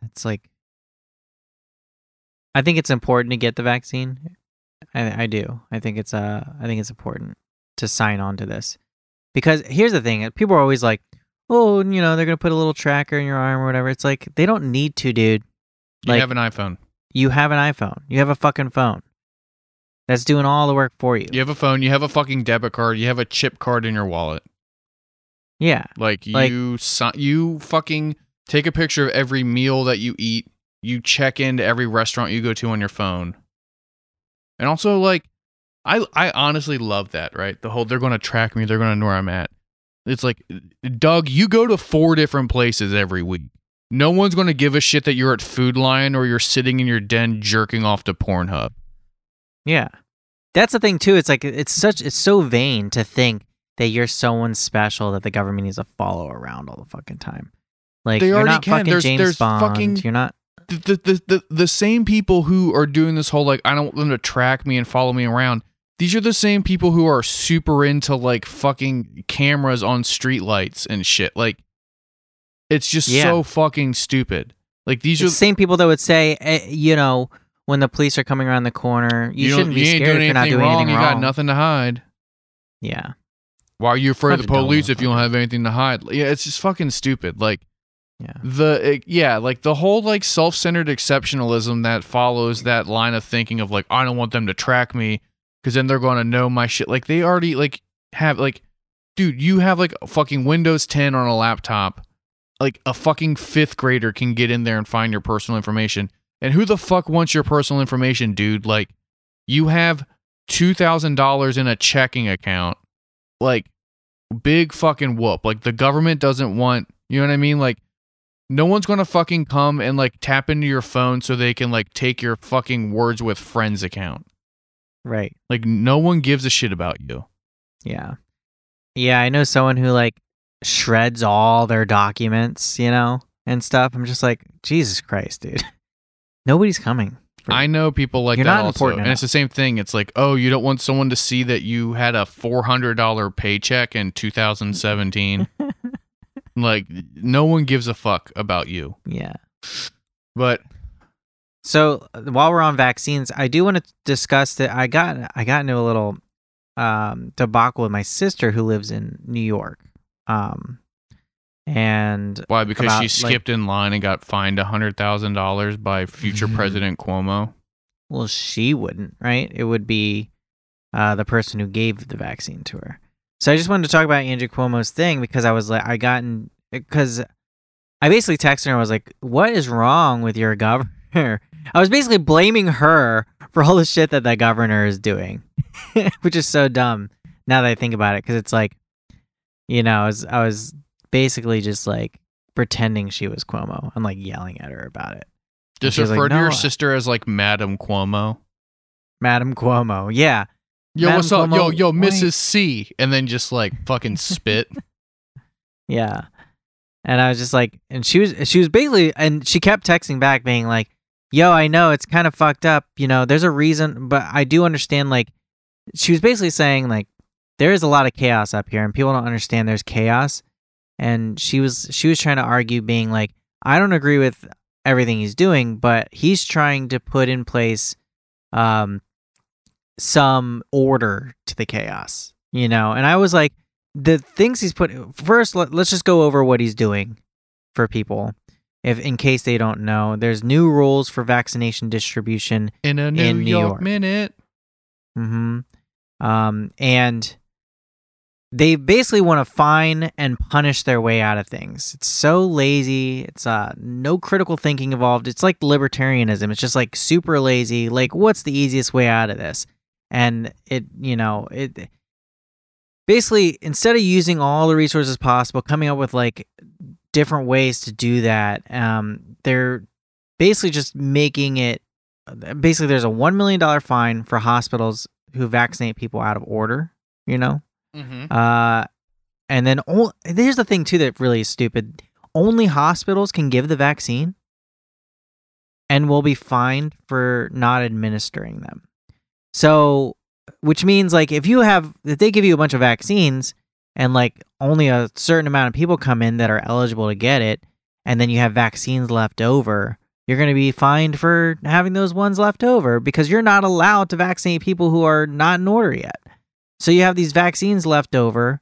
Speaker 2: It's like. I think it's important to get the vaccine. I, I do. I think it's uh. I think it's important to sign on to this, because here's the thing: people are always like, "Oh, you know, they're gonna put a little tracker in your arm or whatever." It's like they don't need to, dude.
Speaker 1: You
Speaker 2: Like-
Speaker 1: have an iPhone.
Speaker 2: You have an iPhone. You have a fucking phone. That's doing all the work for you.
Speaker 1: You have a phone. You have a fucking debit card. You have a chip card in your wallet.
Speaker 2: Yeah.
Speaker 1: Like,
Speaker 2: Like-
Speaker 1: you, you fucking take a picture of every meal that you eat. You check into every restaurant you go to on your phone. And also, like, I, I honestly love that. Right, the whole they're going to track me. They're going to know where I'm at. It's like, Doug, you go to four different places every week. No one's going to give a shit that you're at Food Lion or you're sitting in your den jerking off to Pornhub.
Speaker 2: Yeah. That's the thing too. It's like it's such it's so vain to think that you're someone special that the government needs to follow around all the fucking time. Like
Speaker 1: They
Speaker 2: you're
Speaker 1: already
Speaker 2: not
Speaker 1: can.
Speaker 2: fucking
Speaker 1: There's-
Speaker 2: James
Speaker 1: there's
Speaker 2: Bond.
Speaker 1: fucking-
Speaker 2: You're not
Speaker 1: the, the, the, the same people who are doing this whole like I don't want them to track me and follow me around. These are the same people who are super into like fucking cameras on streetlights and shit. Like it's just
Speaker 2: Yeah.
Speaker 1: so fucking stupid. Like these
Speaker 2: it's the
Speaker 1: are
Speaker 2: same people that would say, eh, you know, when the police are coming around the corner, you,
Speaker 1: don't-
Speaker 2: shouldn't be
Speaker 1: you
Speaker 2: scared if you're not doing
Speaker 1: wrong.
Speaker 2: anything
Speaker 1: you
Speaker 2: wrong.
Speaker 1: got nothing to hide.
Speaker 2: Yeah.
Speaker 1: Why are you afraid of the police if you don't have anything to hide? Yeah, it's just fucking stupid. Like
Speaker 2: Yeah.
Speaker 1: the it- yeah like the whole like self-centered exceptionalism that follows that line of thinking of like i don't want them to track me because then they're going to know my shit like they already like have like dude you have like fucking windows 10 on a laptop like a fucking fifth grader can get in there and find your personal information and who the fuck wants your personal information dude like you have $2,000 in a checking account. Like, big fucking whoop. Like, the government doesn't want, you know what I mean? Like, no one's gonna fucking come and like tap into your phone so they can like take your fucking words with friends account.
Speaker 2: Right.
Speaker 1: Like, no one gives a shit about you.
Speaker 2: Yeah. Yeah, I know someone who like shreds all their documents, you know, and stuff. I'm just like, Jesus Christ, dude. *laughs* Nobody's coming.
Speaker 1: I know people like
Speaker 2: You're
Speaker 1: that also. And it's the same thing. It's like, oh, you don't want someone to see that you had a $400 paycheck in 2017. *laughs* like, no one gives a fuck about you.
Speaker 2: Yeah.
Speaker 1: But
Speaker 2: So while we're on vaccines, I do want to discuss that I got I got into a little um, debacle with my sister who lives in New York. Um, and
Speaker 1: why? Because
Speaker 2: About,
Speaker 1: she
Speaker 2: like-
Speaker 1: skipped in line and got fined a $100,000 by future President Cuomo.
Speaker 2: well, she wouldn't, right? It would be uh, the person who gave the vaccine to her. So I just wanted to talk about Andrew Cuomo's thing because I was like, I gotten because I basically texted her. I was like, "What is wrong with your *laughs* governor?" I was basically blaming her for all the shit that the governor is doing, *laughs* which is so dumb now that I think about it. Because it's like, you know, I was I was basically just like pretending she was Cuomo and like yelling at her about it.
Speaker 1: Just
Speaker 2: was like,
Speaker 1: refer to
Speaker 2: "No,
Speaker 1: your sister as like Madam Cuomo.
Speaker 2: Madam Cuomo, yeah.
Speaker 1: Yo,
Speaker 2: Madam
Speaker 1: what's up? Yo, yo, Mrs. *laughs* C. And then just like fucking spit. *laughs*
Speaker 2: Yeah. And I was just like and she was she was basically and she kept texting back being like, "Yo, I know it's kind of fucked up, you know, there's a reason, but I do understand like she was basically saying like there is a lot of chaos up here and people don't understand there's chaos." And she was she was trying to argue being like, "I don't agree with everything he's doing, but he's trying to put in place um some order to the chaos." You know, and I was like the things he's put first let, let's just go over what he's doing for people if in case they don't know there's new rules for vaccination distribution
Speaker 1: In a New,
Speaker 2: In New
Speaker 1: York,
Speaker 2: York.
Speaker 1: minute.
Speaker 2: hmm um, and they basically want to fine and punish their way out of things. It's so lazy. It's uh no critical thinking involved. It's like libertarianism. It's just like super lazy. Like what's the easiest way out of this? And it you know it basically instead of using all the resources possible coming up with like different ways to do that um they're basically just making it basically there's a $1 million fine for hospitals who vaccinate people out of order you know
Speaker 1: Mm-hmm.
Speaker 2: uh and then o- here's the thing too that really is stupid. Only hospitals can give the vaccine and will be fined for not administering them. So which means like if you have if they give you a bunch of vaccines and like only a certain amount of people come in that are eligible to get it and then you have vaccines left over you're going to be fined for having those ones left over because you're not allowed to vaccinate people who are not in order yet so you have these vaccines left over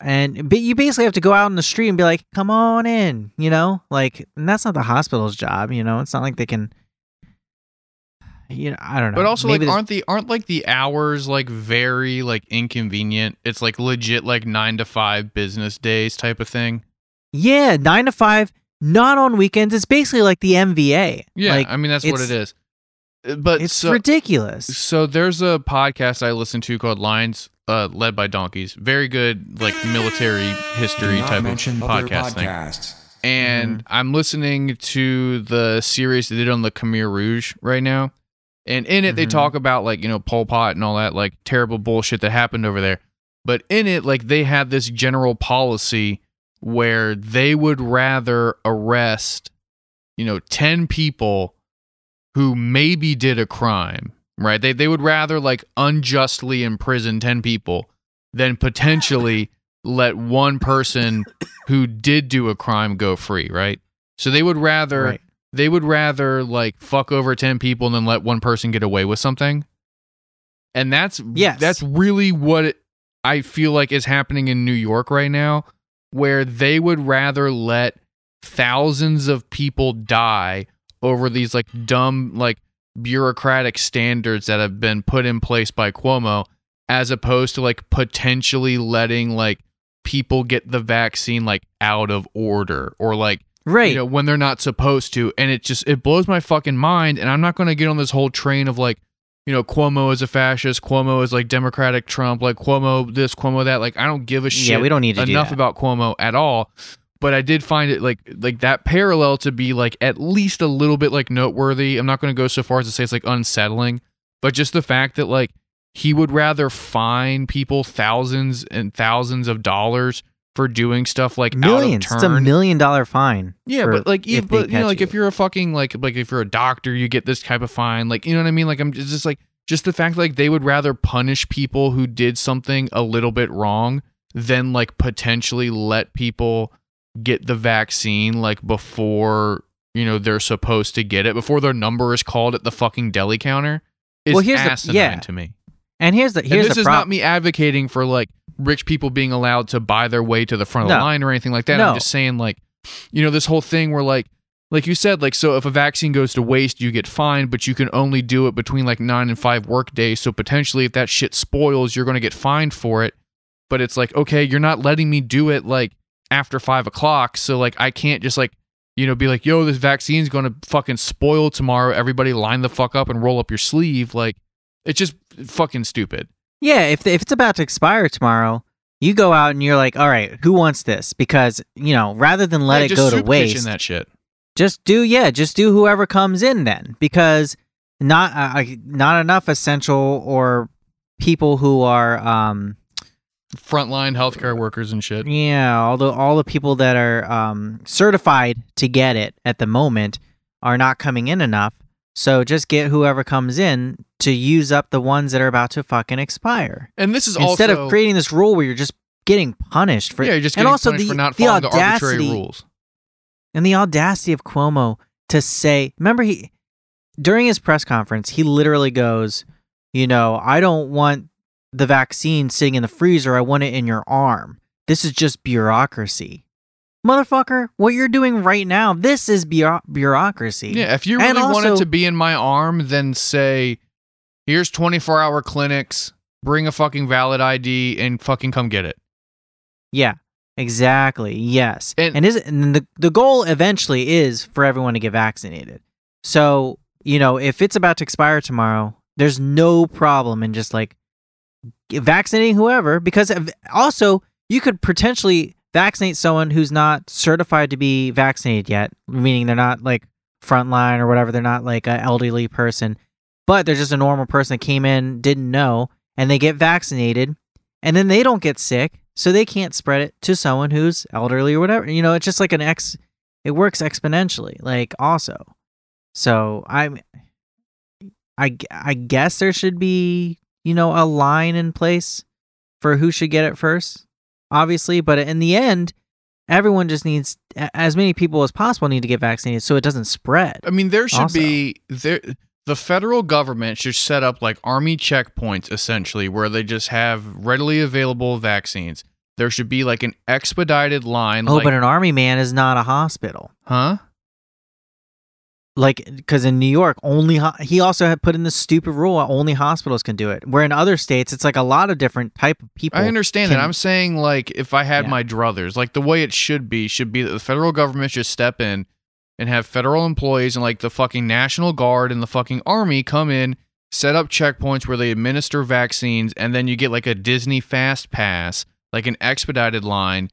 Speaker 2: and but you basically have to go out in the street and be like come on in you know like and that's not the hospital's job you know it's not like they can you know i don't know
Speaker 1: But also,
Speaker 2: Maybe
Speaker 1: like, aren't the aren't like the hours like very like inconvenient? It's like legit like nine to five business days type of thing.
Speaker 2: Yeah, nine to five, not on weekends. It's basically like the MVA.
Speaker 1: Yeah,
Speaker 2: like,
Speaker 1: I mean that's what it is. But
Speaker 2: it's
Speaker 1: so,
Speaker 2: ridiculous.
Speaker 1: so there's a podcast I listen to called Lions, uh, led by donkeys. Very good, like military history type of
Speaker 6: mention other
Speaker 1: podcast thing.
Speaker 6: podcasts.
Speaker 1: and I'm listening to the series they did on the Khmer Rouge right now. And in it, they
Speaker 2: Mhm.
Speaker 1: talk about like, you know, Pol Pot and all that like terrible bullshit that happened over there. But in it, like, they had this general policy where they would rather arrest, you know, 10 people who maybe did a crime, right? They, they would rather like unjustly imprison 10 people than potentially *laughs* let one person who did do a crime go free, right? So they would rather
Speaker 2: Right.
Speaker 1: they would rather like fuck over 10 people and then let one person get away with something. And that's
Speaker 2: Yes.
Speaker 1: that's really what it, I feel like is happening in New York right now where they would rather let thousands of people die over these like dumb like bureaucratic standards that have been put in place by Cuomo as opposed to like potentially letting like people get the vaccine like out of order or like
Speaker 2: Right.
Speaker 1: you know when they're not supposed to and it just it blows my fucking mind and i'm not going to get on this whole train of like you know, Cuomo is a fascist, Cuomo is like Democratic Trump, like Cuomo this, Cuomo that. Like I don't give a shit.
Speaker 2: Yeah, we don't need to do
Speaker 1: enough
Speaker 2: that.
Speaker 1: about Cuomo at all. But I did find it like like that parallel to be like at least a little bit like noteworthy. I'm not going to go so far as to say it's like unsettling, but just the fact that like he would rather fine people thousands and thousands of dollars for doing stuff like
Speaker 2: Millions. It's a million dollar fine.
Speaker 1: Yeah, but like,
Speaker 2: if
Speaker 1: but you know, like if you're a fucking like like if you're a doctor, you get this type of fine. Like, you know what I mean? Like, I'm it's just like just the fact like they would rather punish people who did something a little bit wrong than like potentially let people get the vaccine like before you know they're supposed to get it before their number is called at the fucking deli counter. Is
Speaker 2: Well, here's the-
Speaker 1: asinine
Speaker 2: yeah.
Speaker 1: to me.
Speaker 2: And here's the
Speaker 1: And this
Speaker 2: the
Speaker 1: is
Speaker 2: problem.
Speaker 1: not me advocating for like rich people being allowed to buy their way to the front of the line or anything like that.
Speaker 2: No.
Speaker 1: I'm just saying like, you know, this whole thing where like, like you said, like, so if a vaccine goes to waste, you get fined, but you can only do it between like nine and five work days. So potentially if that shit spoils, you're going to get fined for it. But it's like, okay, you're not letting me do it like after five o'clock. So like, I can't just like, you know, be like, yo, this vaccine's going to fucking spoil tomorrow. Everybody line the fuck up and roll up your sleeve. Like, it's just fucking stupid.
Speaker 2: Yeah, if if it's about to expire tomorrow, you go out and you're like, all right, who wants this? Because you know, rather than let
Speaker 1: Yeah,
Speaker 2: it go to waste,
Speaker 1: that shit.
Speaker 2: just do yeah, just do whoever comes in then, because not uh, not enough essential or people who are um
Speaker 1: frontline healthcare workers and shit.
Speaker 2: yeah all the all the people that are um certified to get it at the moment are not coming in enough. So just get whoever comes in to use up the ones that are about to fucking expire.
Speaker 1: And this is
Speaker 2: Instead
Speaker 1: also
Speaker 2: of creating this rule where you're just getting punished for
Speaker 1: yeah, you're just
Speaker 2: and
Speaker 1: getting
Speaker 2: also
Speaker 1: punished
Speaker 2: the,
Speaker 1: for not
Speaker 2: the
Speaker 1: following the arbitrary rules.
Speaker 2: and the audacity of Cuomo to say, remember he during his press conference, he literally goes, you know, I don't want the vaccine sitting in the freezer. I want it in your arm. This is just bureaucracy. Motherfucker, what you're doing right now, this is bureau- bureaucracy.
Speaker 1: Yeah, if you really want it to be in my arm, then say, here's 24 hour clinics, bring a fucking valid ID, and fucking come get it.
Speaker 2: Yeah, exactly. Yes.
Speaker 1: And-
Speaker 2: And, is and the the goal eventually is for everyone to get vaccinated. So, you know, if it's about to expire tomorrow, there's no problem in just like vaccinating whoever because also you could potentially vaccinate someone who's not certified to be vaccinated yet, meaning they're not like frontline or whatever, they're not like an elderly person, but they're just a normal person that came in, didn't know, and they get vaccinated and then they don't get sick, so they can't spread it to someone who's elderly or whatever. You know, it's just like an ex. It works exponentially, like also. So I'm, I I guess there should be you know a line in place for who should get it first, obviously. But in the end, everyone just needs as many people as possible need to get vaccinated so it doesn't spread.
Speaker 1: I mean, there should
Speaker 2: Also.
Speaker 1: be there. The federal government should set up like army checkpoints essentially, where they just have readily available vaccines. There should be like an expedited line.
Speaker 2: Oh,
Speaker 1: like,
Speaker 2: but an army man is not a hospital.
Speaker 1: huh?
Speaker 2: Like because in New York, only ho- he also had put in this stupid rule: only hospitals can do it. Where in other states, it's like a lot of different type of people.
Speaker 1: I understand
Speaker 2: can-
Speaker 1: that. I'm saying like if I had
Speaker 2: Yeah.
Speaker 1: my druthers, like the way it should be, should be that the federal government should step in and have federal employees and like the fucking National Guard and the fucking army come in, set up checkpoints where they administer vaccines, and then you get like a Disney fast pass, like an expedited line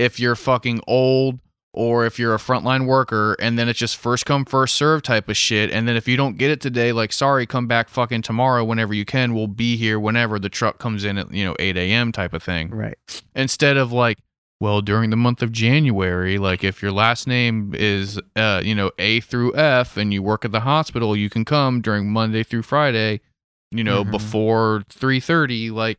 Speaker 1: if you're fucking old or if you're a frontline worker and then it's just first come first serve type of shit. And then if you don't get it today like sorry come back fucking tomorrow whenever you can. We'll be here whenever the truck comes in at you know 8 a.m type of thing.
Speaker 2: Right.
Speaker 1: instead of like well during the month of january like if your last name is uh you know a through f and you work at the hospital you can come during monday through friday you know
Speaker 2: Mhm.
Speaker 1: before 3.30 like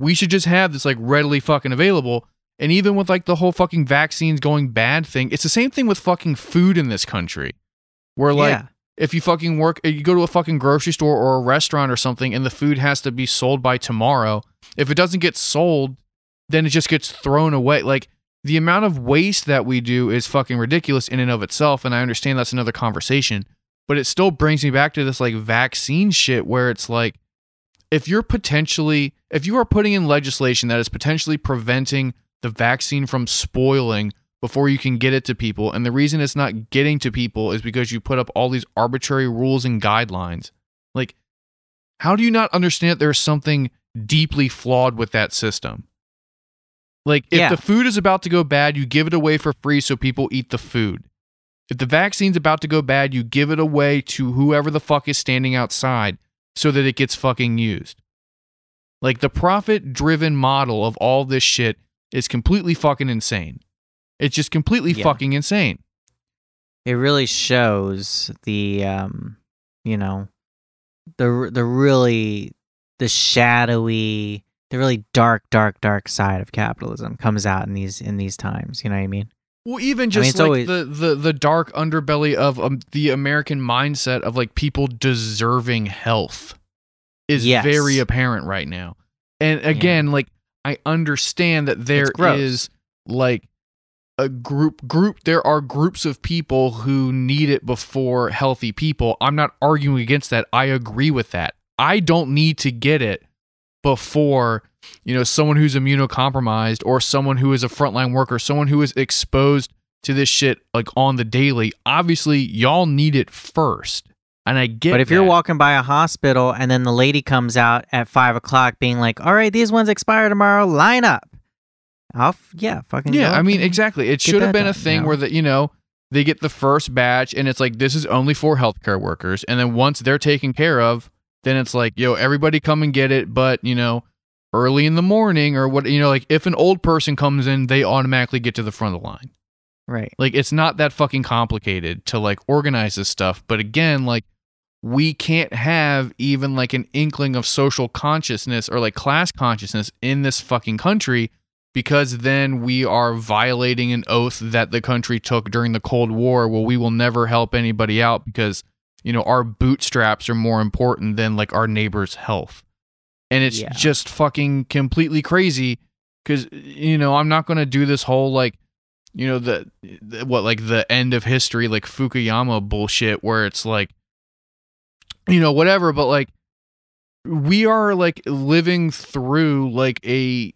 Speaker 1: we should just have this like readily fucking available and even with like the whole fucking vaccines going bad thing it's the same thing with fucking food in this country where like
Speaker 2: yeah.
Speaker 1: if you fucking work you go to a fucking grocery store or a restaurant or something and the food has to be sold by tomorrow if it doesn't get sold then it just gets thrown away like the amount of waste that we do is fucking ridiculous in and of itself and i understand that's another conversation but it still brings me back to this like vaccine shit where it's like if you're potentially if you are putting in legislation that is potentially preventing the vaccine from spoiling before you can get it to people and the reason it's not getting to people is because you put up all these arbitrary rules and guidelines like How do you not understand that there's something deeply flawed with that system? Like, if
Speaker 2: Yeah.
Speaker 1: the food is about to go bad, you give it away for free so people eat the food. If the vaccine's about to go bad, you give it away to whoever the fuck is standing outside so that it gets fucking used. Like, the profit driven model of all this shit is completely fucking insane. It's just completely
Speaker 2: Yeah.
Speaker 1: fucking insane.
Speaker 2: it really shows the um you know the the really the shadowy the really dark dark dark side of capitalism comes out in these in these times you know what i mean
Speaker 1: Well, even
Speaker 2: I mean,
Speaker 1: just like
Speaker 2: always-
Speaker 1: the, the the dark underbelly of um, the American mindset of like people deserving health is
Speaker 2: Yes.
Speaker 1: very apparent right now. And again, like I understand that there is like a group group there are groups of people who need it before healthy people. I'm not arguing against that. I agree with that. I don't need to get it before you know someone who's immunocompromised or someone who is a frontline worker someone who is exposed to this shit like on the daily obviously y'all need it first and i get
Speaker 2: but if you're walking by a hospital and then the lady comes out at five o'clock being like all right these ones expire tomorrow line up. I'll f- yeah fucking
Speaker 1: yeah
Speaker 2: go.
Speaker 1: I mean exactly. It should have
Speaker 2: that
Speaker 1: been a thing
Speaker 2: you know?
Speaker 1: where that you know they get the first batch and it's like this is only for healthcare workers. And then once they're taken care of then it's like yo everybody come and get it but you know early in the morning or what you know like if an old person comes in they automatically get to the front of the line.
Speaker 2: Right.
Speaker 1: Like it's not that fucking complicated to like organize this stuff. But again, like we can't have even like an inkling of social consciousness or like class consciousness in this fucking country because then we are violating an oath that the country took during the Cold War. Well, we will never help anybody out because, you know, our bootstraps are more important than like our neighbor's health. And it's
Speaker 2: Yeah.
Speaker 1: just fucking completely crazy because, you know, I'm not going to do this whole like, you know the, the what like the end of history like Fukuyama bullshit where it's like you know whatever but like we are like living through like a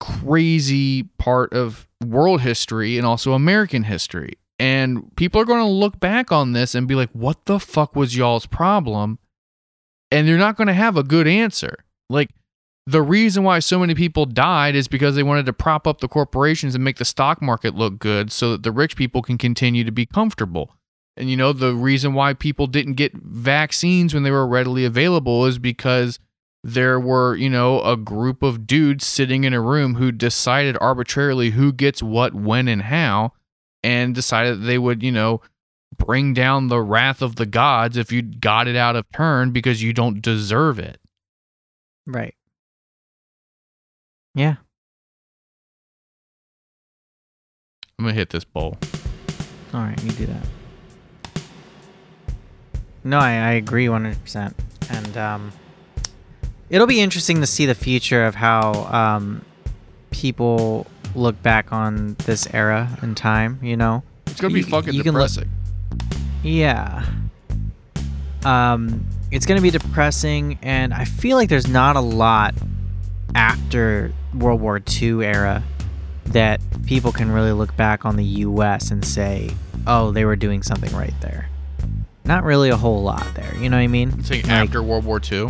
Speaker 1: crazy part of world history and also American history. And people are going to look back on this and be like what the fuck was y'all's problem? And they're not going to have a good answer. Like the reason why so many people died is because they wanted to prop up the corporations and make the stock market look good so that the rich people can continue to be comfortable. And you know, the reason why people didn't get vaccines when they were readily available is because there were, you know, a group of dudes sitting in a room who decided arbitrarily who gets what, when, and how, and decided that they would, you know, bring down the wrath of the gods if you got it out of turn because you don't deserve it.
Speaker 2: right yeah
Speaker 1: I'm gonna hit this bowl.
Speaker 2: All right, you do that. No, I, I agree 100%. And um, it'll be interesting to see the future of how um, people look back on this era in time, you know?
Speaker 1: It's gonna be
Speaker 2: You-
Speaker 1: fucking
Speaker 2: you can look-
Speaker 1: depressing.
Speaker 2: Yeah. Um, it's going to be depressing, and I feel like there's not a lot after World War II era that people can really look back on the U.S. and say, "Oh, they were doing something right there." Not really a whole lot there. You know what I mean?
Speaker 1: I'm saying
Speaker 2: Like-
Speaker 1: after World War II.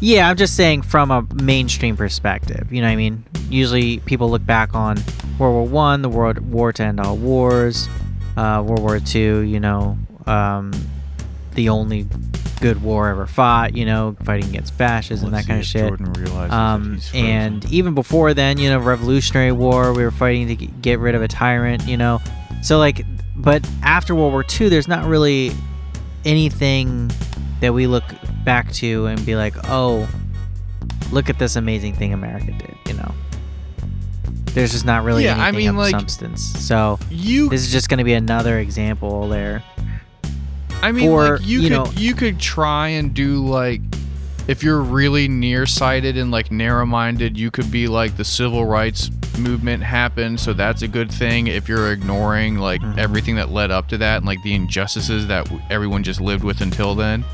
Speaker 2: Yeah, I'm just saying from a mainstream perspective. You know what I mean? Usually people look back on World War One, the World War to end all wars, uh, World War Two. You know, um, the only good war ever fought. You know, fighting against fascism and that kind of shit.
Speaker 1: Jordan realizes
Speaker 2: Um, and even before then, you know, Revolutionary War, we were fighting to get rid of a tyrant, you know. So, like, but after World War II, there's not really anything that we look back to and be like, oh, look at this amazing thing America did, you know. There's just not really
Speaker 1: Yeah, I
Speaker 2: anything
Speaker 1: mean,
Speaker 2: of
Speaker 1: like-
Speaker 2: substance. So,
Speaker 1: you,
Speaker 2: this is just going to be another example there.
Speaker 1: I mean,
Speaker 2: for,
Speaker 1: like you,
Speaker 2: you
Speaker 1: could
Speaker 2: know-
Speaker 1: you could try and do like if you're really nearsighted and like narrow-minded, you could be like the civil rights movement happened, so that's a good thing. If you're ignoring like
Speaker 2: Mhm.
Speaker 1: everything that led up to that and like the injustices that everyone just lived with until then,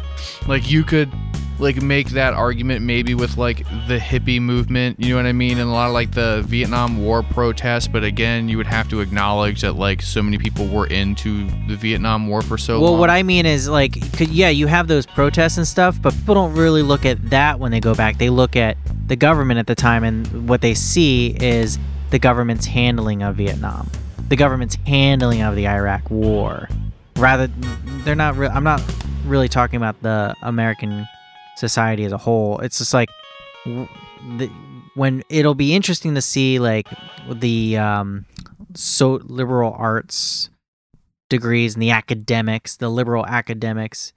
Speaker 1: like you could like make that argument maybe with like the hippie movement, you know what I mean, and a lot of like the Vietnam War protests. But again, you would have to acknowledge that like so many people were into the Vietnam War for so
Speaker 2: well,
Speaker 1: long.
Speaker 2: Well, what I mean is like, could, yeah, you have those protests and stuff, but people don't really look at that when they go back. They look at the government at the time, and what they see is the government's handling of Vietnam, the government's handling of the Iraq War. Rather, they're not. Re- I'm not really talking about the American society as a whole. It's just like the, when it'll be interesting to see like the um, so liberal arts degrees and the academics, the liberal academics,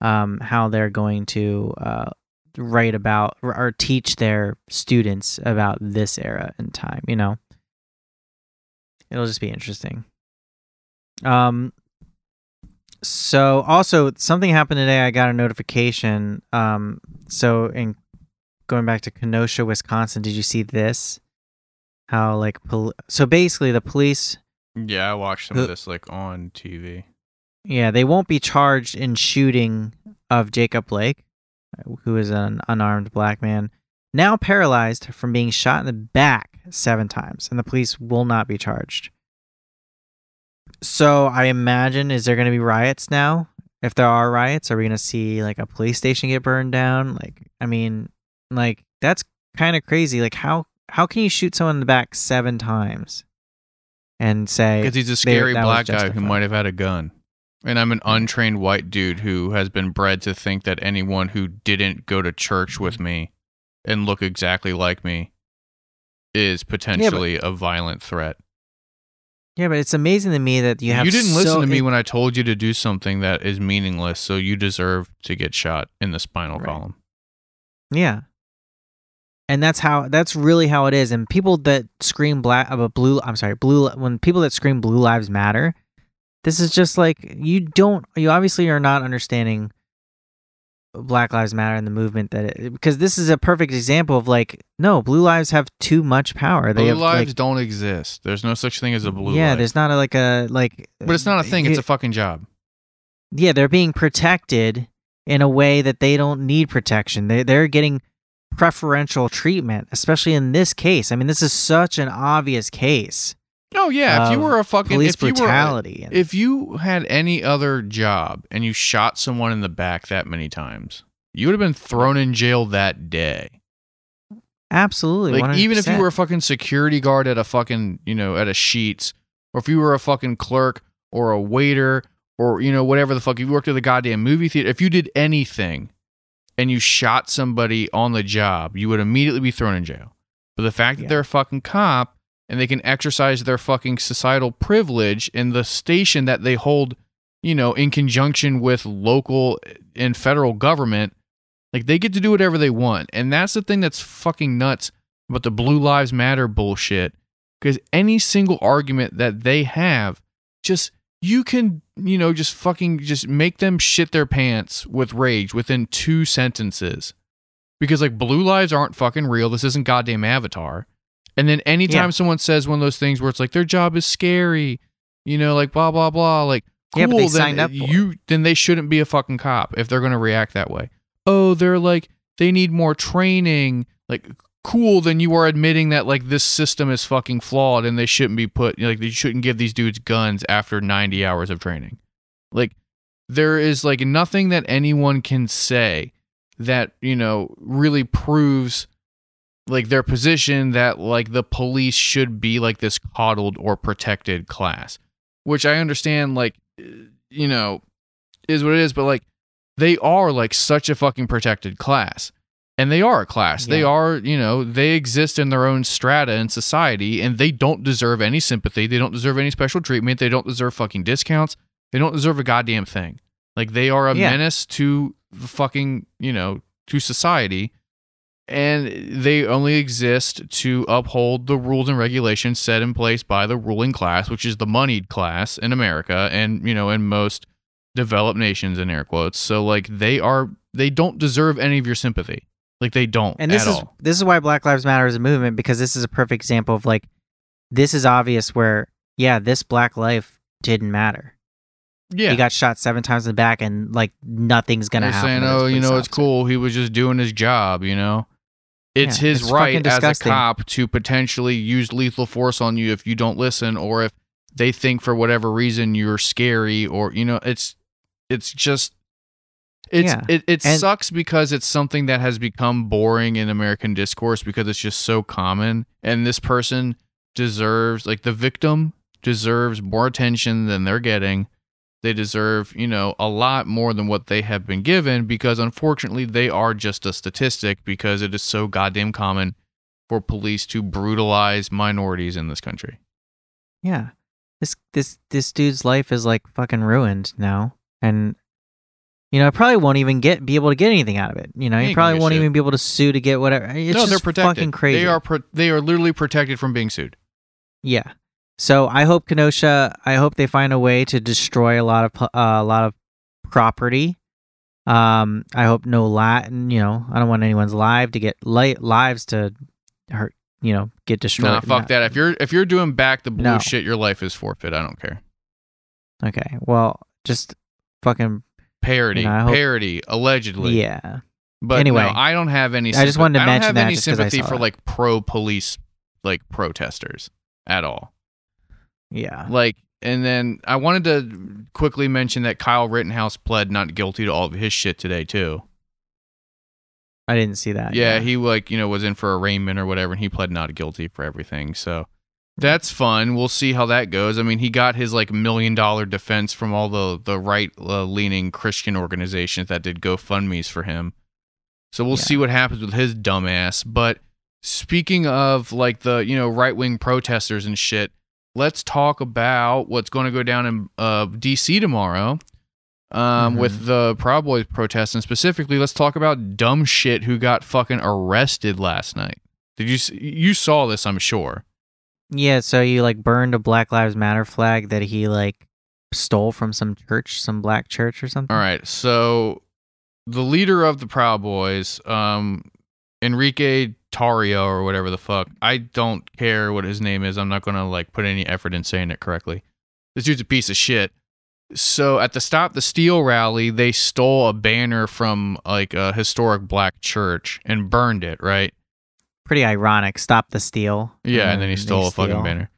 Speaker 2: um, how they're going to uh, write about or, teach their students about this era in time. You know, it'll just be interesting. Um. So also something happened today. I got a notification. Um. So in going back to Kenosha, Wisconsin, did you see this? How like pol- so basically the police
Speaker 1: yeah, I watched some
Speaker 2: Who-
Speaker 1: of this like on TV.
Speaker 2: Yeah, they won't be charged in shooting of Jacob Blake, who is an unarmed black man, now paralyzed from being shot in the back seven times, and the police will not be charged. So I imagine, is there going to be riots now? If there are riots, are we going to see like a police station get burned down? Like, I mean, like that's kind of crazy. Like, how how can you shoot someone in the back seven times and say
Speaker 1: Because he's a scary black guy who might have had a gun. And I'm an untrained white dude who has been bred to think that anyone who didn't go to church with mm-hmm. me and look exactly like me is potentially a violent threat.
Speaker 2: Yeah, but it's amazing to me that you have.
Speaker 1: You didn't listen to me
Speaker 2: it-
Speaker 1: when I told you to do something that is meaningless, so you deserve to get shot in the spinal
Speaker 2: Right.
Speaker 1: column.
Speaker 2: Yeah, and that's how. That's really how it is. And people that scream black about uh, blue. I'm sorry, blue. When people that scream blue lives matter, this is just like you don't. You obviously are not understanding Black Lives Matter and the movement that it, because this is a perfect example of like no blue lives have too much power. They
Speaker 1: Blue
Speaker 2: have
Speaker 1: lives
Speaker 2: like,
Speaker 1: don't exist. There's no such thing as a blue
Speaker 2: yeah.
Speaker 1: life.
Speaker 2: There's not a, like a like.
Speaker 1: but it's not a thing. It's a fucking job.
Speaker 2: yeah, they're being protected in a way that they don't need protection. They they're getting preferential treatment, especially in this case. I mean, this is such an obvious case.
Speaker 1: Oh yeah, if you were a fucking
Speaker 2: police
Speaker 1: if you were a-
Speaker 2: brutality. and-
Speaker 1: if you had any other job and you shot someone in the back that many times, you would have been thrown in jail that day.
Speaker 2: absolutely,
Speaker 1: Like even if you were a fucking security guard at a fucking, you know, at a Sheetz, or if you were a fucking clerk or a waiter or you know whatever the fuck you worked at the goddamn movie theater, if you did anything and you shot somebody on the job, you would immediately be thrown in jail. But the fact that
Speaker 2: Yeah.
Speaker 1: they're a fucking cop and they can exercise their fucking societal privilege in the station that they hold, you know, in conjunction with local and federal government, like they get to do whatever they want. And that's the thing that's fucking nuts about the Blue Lives Matter bullshit. Because any single argument that they have, just you can, you know, just fucking just make them shit their pants with rage within two sentences. Because like blue lives aren't fucking real. This isn't goddamn Avatar. And then anytime
Speaker 2: Yeah.
Speaker 1: someone says one of those things where it's like their job is scary, you know, like blah blah blah, like cool,
Speaker 2: Yeah, but they
Speaker 1: then
Speaker 2: signed up for it.
Speaker 1: you then they shouldn't be a fucking cop if they're gonna react that way. Oh, they're like they need more training. Like cool, then you are admitting that like this system is fucking flawed and they shouldn't be put like they shouldn't give these dudes guns after 90 hours of training. Like there is like nothing that anyone can say that, you know, really proves like their position that like the police should be like this coddled or protected class, which I understand like uh, you know is what it is, but like they are like such a fucking protected class. And they are a class. They are, you know, they exist in their own strata in society and they don't deserve any sympathy. They don't deserve any special treatment. They don't deserve fucking discounts. They don't deserve a goddamn thing. Like they are a
Speaker 2: Yeah.
Speaker 1: menace to the fucking, you know, to society and they only exist to uphold the rules and regulations set in place by the ruling class, which is the moneyed class in America and you know in most developed nations in air quotes. So like they are they don't deserve any of your sympathy. Like they don't
Speaker 2: and this
Speaker 1: at
Speaker 2: is
Speaker 1: all.
Speaker 2: this is why Black Lives Matter is a movement because this is a perfect example of like this is obvious where yeah this black life didn't matter
Speaker 1: Yeah.
Speaker 2: He got shot seven times in the back, and like nothing's gonna
Speaker 1: They're
Speaker 2: happen.
Speaker 1: saying, oh, you know, it's cool. He was just doing his job, you know? It's
Speaker 2: Yeah,
Speaker 1: his
Speaker 2: it's
Speaker 1: right as a cop to potentially use lethal force on you if you don't listen or if they think for whatever reason you're scary or, you know, it's, it's just, it's,
Speaker 2: Yeah,
Speaker 1: it, it
Speaker 2: and-
Speaker 1: sucks because it's something that has become boring in American discourse because it's just so common. And this person deserves, like, the victim deserves more attention than they're getting they deserve, you know, a lot more than what they have been given because unfortunately they are just a statistic because it is so goddamn common for police to brutalize minorities in this country.
Speaker 2: Yeah. This this this dude's life is like fucking ruined now. And you know, I probably won't even get be able to get anything out of it. You know,
Speaker 1: He
Speaker 2: he
Speaker 1: ain't gonna
Speaker 2: probably won't even be able to sue to get whatever. It's
Speaker 1: no, they're protected.
Speaker 2: fucking crazy.
Speaker 1: They are pro- they are literally protected from being sued.
Speaker 2: Yeah. So I hope Kenosha. I hope they find a way to destroy a lot of uh, a lot of property. Um, I hope no Latin. You know, I don't want anyone's live to get li- lives to hurt. You know, get destroyed.
Speaker 1: Nah, fuck that. If you're if you're doing back the blue
Speaker 2: No.
Speaker 1: shit, your life is forfeit. I don't care.
Speaker 2: Okay. Well, just fucking
Speaker 1: Parody,
Speaker 2: You know, hope-
Speaker 1: parody, allegedly.
Speaker 2: yeah.
Speaker 1: But
Speaker 2: Anyway,
Speaker 1: no, I don't have any.
Speaker 2: I just wanted to
Speaker 1: I don't
Speaker 2: mention
Speaker 1: have
Speaker 2: that
Speaker 1: any
Speaker 2: just 'cause I
Speaker 1: sympathy for
Speaker 2: it.
Speaker 1: like pro police like protesters at all.
Speaker 2: Yeah.
Speaker 1: Like, and then I wanted to quickly mention that Kyle Rittenhouse pled not guilty to all of his shit today too.
Speaker 2: I didn't see that.
Speaker 1: Yeah, he like you know was in for arraignment or whatever, and he pled not guilty for everything. So that's fun. We'll see how that goes. I mean, he got his like million dollar defense from all the the right uh, leaning Christian organizations that did GoFundmes for him. So we'll
Speaker 2: Yeah.
Speaker 1: see what happens with his dumbass. But speaking of like the you know right wing protesters and shit, let's talk about what's going to go down in uh, D.C. tomorrow. Um,
Speaker 2: Mhm.
Speaker 1: with the Proud Boys protest. and specifically, let's talk about dumb shit who got fucking arrested last night. Did you you saw this? I'm sure.
Speaker 2: Yeah, so you like burned a Black Lives Matter flag that he like stole from some church, some black church or something.
Speaker 1: All right, so the leader of the Proud Boys, um, Enrique Tarrio or whatever the fuck. I don't care what his name is. I'm not gonna like put any effort in saying it correctly. This dude's a piece of shit. So at the Stop the Steal rally, they stole a banner from like a historic black church and burned it. Right?
Speaker 2: Pretty ironic. Stop the steal.
Speaker 1: Yeah, and then he stole a fucking
Speaker 2: steal.
Speaker 1: banner.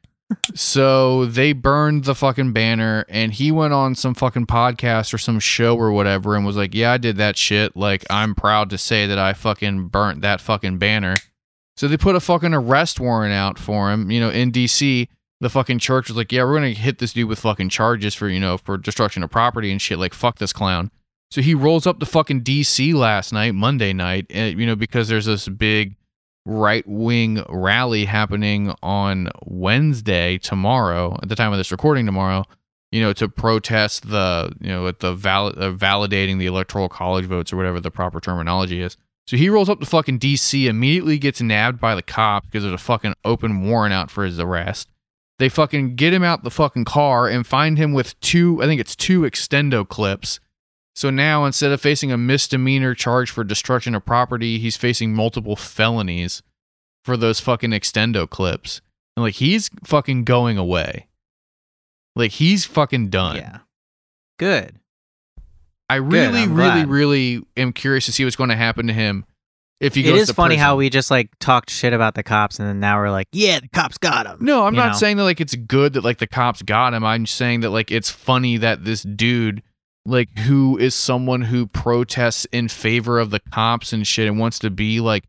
Speaker 1: So they burned the fucking banner, and he went on some fucking podcast or some show or whatever, and was like, "Yeah, I did that shit. Like, I'm proud to say that I fucking burnt that fucking banner." So they put a fucking arrest warrant out for him. You know, in D.C., the fucking church was like, "Yeah, we're gonna hit this dude with fucking charges for you know for destruction of property and shit. Like, fuck this clown." So he rolls up to fucking D.C. last night, Monday night, and, you know, because there's this big right wing rally happening on Wednesday tomorrow at the time of this recording tomorrow you know to protest the you know at the val- uh, validating the electoral college votes or whatever the proper terminology is. So he rolls up to fucking DC immediately gets nabbed by the cops because there's a fucking open warrant out for his arrest. They fucking get him out the fucking car and find him with two I think it's two extendo clips so now instead of facing a misdemeanor charge for destruction of property, he's facing multiple felonies for those fucking extendo clips. And like he's fucking going away. Like he's fucking done.
Speaker 2: Yeah. Good.
Speaker 1: I really,
Speaker 2: I'm
Speaker 1: really, really am curious to see what's going to happen to him if he
Speaker 2: It is funny how we just like talked shit about the cops and then now we're like, yeah, the cops got him.
Speaker 1: No, I'm
Speaker 2: you
Speaker 1: not
Speaker 2: know?
Speaker 1: saying that like it's good that like the cops got him. I'm saying that like it's funny that this dude like who is someone who protests in favor of the cops and shit and wants to be like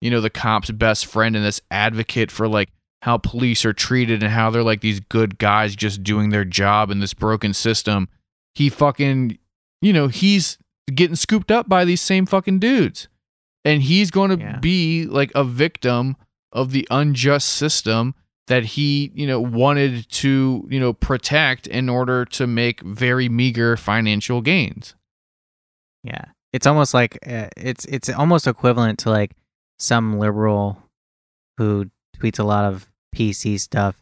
Speaker 1: you know the cops best friend and this advocate for like how police are treated and how they're like these good guys just doing their job in this broken system. He fucking you know, he's getting scooped up by these same fucking dudes. And he's going to
Speaker 2: Yeah.
Speaker 1: be like a victim of the unjust system that he, you know, wanted to, you know, protect in order to make very meager financial gains.
Speaker 2: Yeah. It's almost like uh, it's it's almost equivalent to like some liberal who tweets a lot of PC stuff,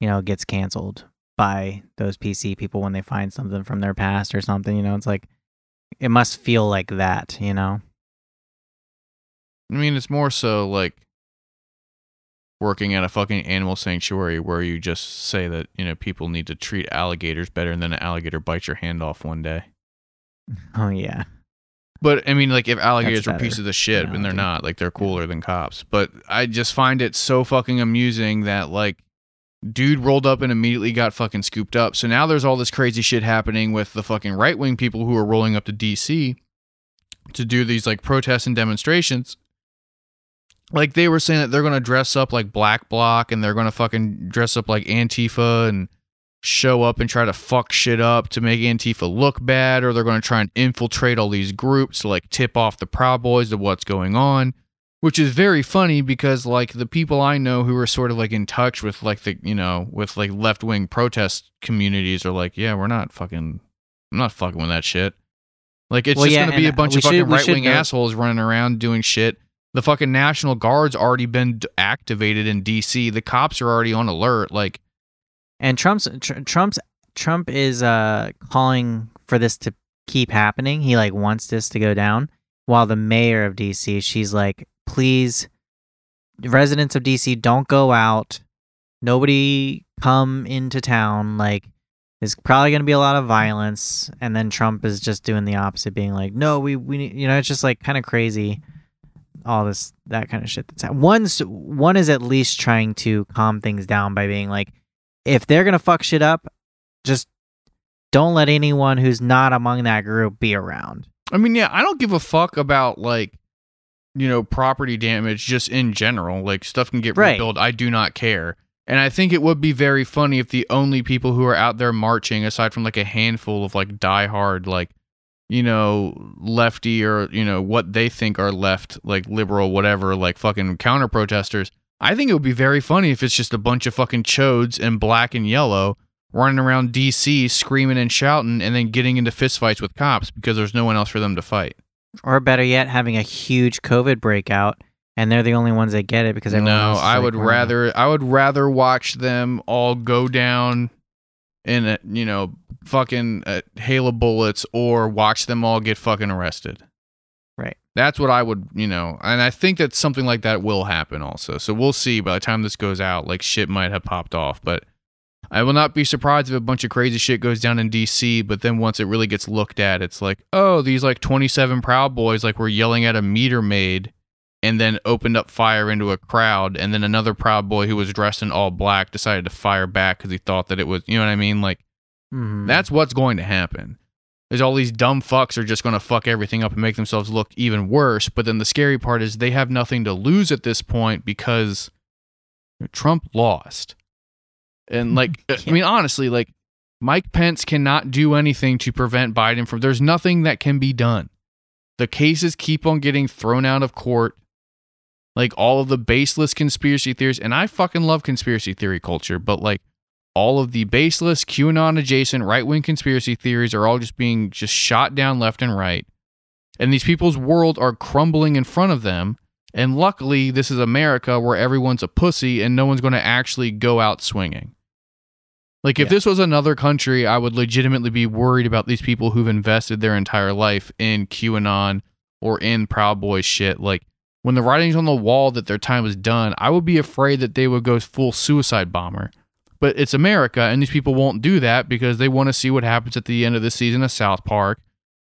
Speaker 2: you know, gets canceled by those PC people when they find something from their past or something, you know, it's like it must feel like that, you know.
Speaker 1: I mean, it's more so like working at a fucking animal sanctuary where you just say that you know people need to treat alligators better, and then an alligator bites your hand off one day. *laughs*
Speaker 2: Oh yeah.
Speaker 1: But I mean, like if alligators were pieces of shit, and they're not, like they're cooler than cops. But I just find it so fucking amusing that like dude rolled up and immediately got fucking scooped up. So now there's all this crazy shit happening with the fucking right wing people who are rolling up to DC to do these like protests and demonstrations. Like they were saying that they're gonna dress up like Black Bloc and they're gonna fucking dress up like Antifa and show up and try to fuck shit up to make Antifa look bad, or they're going to try and infiltrate all these groups to like tip off the Proud Boys of what's going on. Which is very funny because like the people I know who are sort of like in touch with like the you know with like left wing protest communities are like, yeah, we're not fucking, I'm not fucking with that shit. Like it's
Speaker 2: Well,
Speaker 1: just
Speaker 2: yeah,
Speaker 1: gonna be a bunch of
Speaker 2: should-
Speaker 1: fucking
Speaker 2: right-wing
Speaker 1: assholes running around doing shit. The fucking National Guard's already been activated in DC. The cops are already on alert. Like
Speaker 2: And Trump's tr- Trump's Trump is uh calling for this to keep happening. He like wants this to go down. While the mayor of DC, she's like, please, residents of DC, don't go out. Nobody come into town. Like, there's probably going to be a lot of violence. And then Trump is just doing the opposite, being like, no, we we you know, it's just like kind of crazy. All this that kind of shit that's happening. One's one is at least trying to calm things down by being like, if they're gonna fuck shit up, just don't let anyone who's not among that group be around.
Speaker 1: I mean, yeah, I don't give a fuck about like, you know, property damage just in general. Like stuff can get
Speaker 2: Right.
Speaker 1: rebuilt. I do not care. And I think it would be very funny if the only people who are out there marching, aside from like a handful of like diehard, like, you know, lefty or, you know, what they think are left, like liberal, whatever, like fucking counter protesters. I think it would be very funny if it's just a bunch of fucking chodes in black and yellow running around DC screaming and shouting and then getting into fistfights with cops because there's no one else for them to fight.
Speaker 2: Or better yet, having a huge COVID breakout, and they're the only ones that get it because everyone
Speaker 1: No,
Speaker 2: else
Speaker 1: I
Speaker 2: like,
Speaker 1: would
Speaker 2: "Well,
Speaker 1: rather I would rather watch them all go down in a you know fucking a hail of bullets or watch them all get fucking arrested.
Speaker 2: Right.
Speaker 1: That's what I would, you know, and I think that something like that will happen also. So we'll see by the time this goes out, like shit might have popped off, but I will not be surprised if a bunch of crazy shit goes down in DC, but then once it really gets looked at, it's like, oh, these like 27 Proud Boys like were yelling at a meter maid and then opened up fire into a crowd and then another Proud Boy who was dressed in all black decided to fire back cuz he thought that it was, you know what I mean? Like
Speaker 2: Mhm.
Speaker 1: that's what's going to happen. Is all these dumb fucks are just going to fuck everything up and make themselves look even worse. But then the scary part is they have nothing to lose at this point because Trump lost. And *laughs* like, I mean, honestly, like Mike Pence cannot do anything to prevent Biden from. There's nothing that can be done. The cases keep on getting thrown out of court. Like all of the baseless conspiracy theories, and I fucking love conspiracy theory culture, but like all of the baseless QAnon adjacent right wing conspiracy theories are all just being just shot down left and right. And these people's world are crumbling in front of them. And luckily, this is America where everyone's a pussy and no one's going to actually go out swinging. Like, if
Speaker 2: Yeah.
Speaker 1: this was another country, I would legitimately be worried about these people who've invested their entire life in QAnon or in Proud Boys shit. Like, when the writing's on the wall that their time is done, I would be afraid that they would go full suicide bomber. But it's America, and these people won't do that because they want to see what happens at the end of the season of South Park,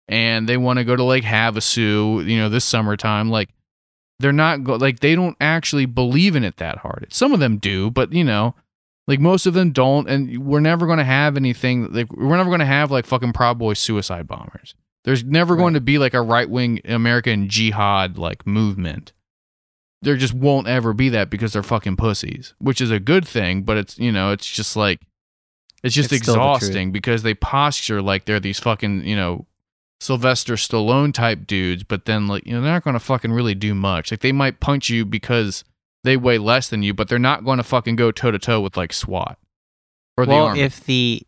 Speaker 1: and they want to go to Lake Havasu, you know, this summertime. Like, they're not go- like they don't actually believe in it that hard. Some of them do, but you know, like most of them don't, and we're never going to have anything. Like, we're never going to have like fucking Proud Boy suicide bombers. There's never going to be like a right wing American jihad like movement there just won't ever be that because they're fucking pussies, which is a good thing, but it's, you know, it's just like, it's just
Speaker 2: It's still the
Speaker 1: exhausting because they posture like they're these fucking, you know, Sylvester Stallone type dudes, but then like, you know, they're not going to fucking really do much. Like they might punch you because they weigh less than you, but they're not going to fucking go toe to toe with like SWAT or the
Speaker 2: well,
Speaker 1: army.
Speaker 2: if the,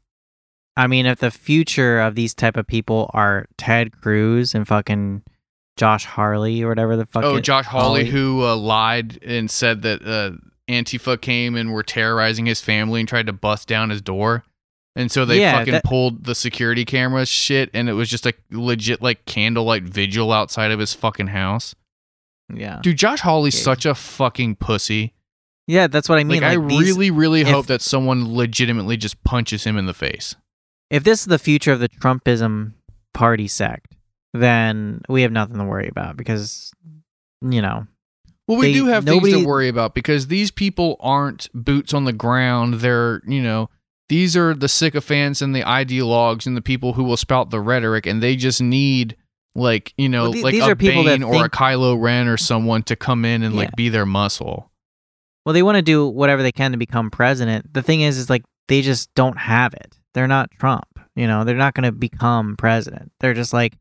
Speaker 2: I mean, if the future of these type of people are Ted Cruz and fucking Josh Harley or whatever the fuck.
Speaker 1: Oh,
Speaker 2: it-
Speaker 1: Josh Hawley,
Speaker 2: Hawley.
Speaker 1: who uh, lied and said that uh, Antifa came and were terrorizing his family and tried to bust down his door. And so they
Speaker 2: Yeah,
Speaker 1: fucking
Speaker 2: that-
Speaker 1: pulled the security camera shit, and it was just a legit like candlelight vigil outside of his fucking house.
Speaker 2: Yeah.
Speaker 1: Dude, Josh Hawley's
Speaker 2: Okay.
Speaker 1: such a fucking pussy.
Speaker 2: Yeah, that's what I mean.
Speaker 1: like, I
Speaker 2: these-
Speaker 1: really, really
Speaker 2: if-
Speaker 1: hope that someone legitimately just punches him in the face.
Speaker 2: if this is the future of the Trumpism party sect, then we have nothing to worry about because, you know,
Speaker 1: Well, we
Speaker 2: They-
Speaker 1: do have things to worry about because these people aren't boots on the ground. They're, you know, these are the sycophants and the ideologues and the people who will spout the rhetoric, and they just need, like, you know,
Speaker 2: Well, the-
Speaker 1: like
Speaker 2: these
Speaker 1: a
Speaker 2: are people that
Speaker 1: Bane or a
Speaker 2: think-
Speaker 1: Kylo Ren or someone to come in and
Speaker 2: Yeah.
Speaker 1: like be their muscle.
Speaker 2: well, they want to do whatever they can to become president. The thing is, is like they just don't have it. They're not Trump. You know, they're not going to become president. They're just like,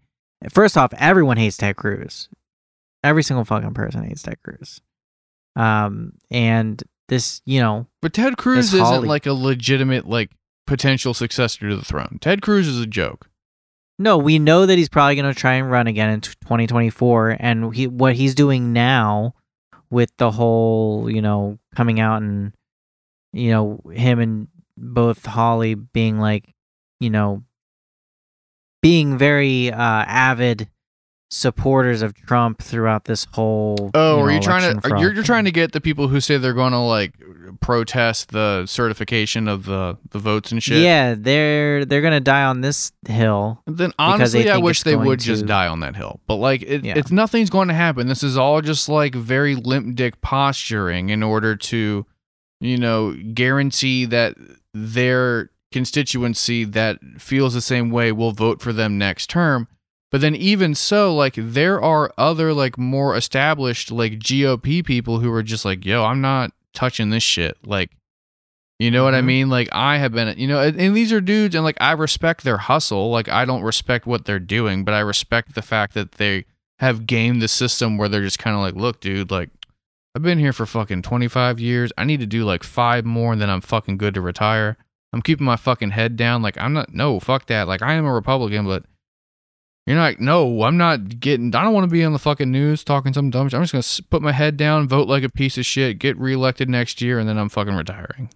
Speaker 2: first off, everyone hates Ted Cruz. Every single fucking person hates Ted Cruz. Um, and this, you know,
Speaker 1: But Ted Cruz isn't
Speaker 2: Hawley-
Speaker 1: like a legitimate like potential successor to the throne. Ted Cruz is a joke.
Speaker 2: No, we know that he's probably going to try and run again in 2024 and he what he's doing now with the whole, you know, coming out and you know, him and both Hawley being like, you know, being very uh avid supporters of Trump throughout this whole
Speaker 1: Oh,
Speaker 2: you
Speaker 1: are you trying to? Are, you're, you're trying to get the people who say they're going to like protest the certification of the the votes and shit.
Speaker 2: Yeah, they're they're going to die on this hill.
Speaker 1: Then honestly, I wish they would just die on that hill. But like, it,
Speaker 2: Yeah.
Speaker 1: it's nothing's going to happen. This is all just like very limp dick posturing in order to, you know, guarantee that their constituency that feels the same way will vote for them next term. But then even so, like there are other like more established like GOP people who are just like, yo, I'm not touching this shit. Like, you know what I
Speaker 2: Mhm.
Speaker 1: mean? Like I have been, you know, and, and these are dudes, and like I respect their hustle. Like I don't respect what they're doing, but I respect the fact that they have gamed the system where they're just kind of like, look, dude, like I've been here for fucking 25 years. I need to do like five more, and then I'm fucking good to retire. I'm keeping my fucking head down. Like I'm not, no, fuck that. Like I am a Republican, but you're not. No, I'm not getting. I don't want to be on the fucking news talking some dumb shit. I'm just gonna put my head down, vote like a piece of shit, get reelected next year, and then I'm fucking retiring.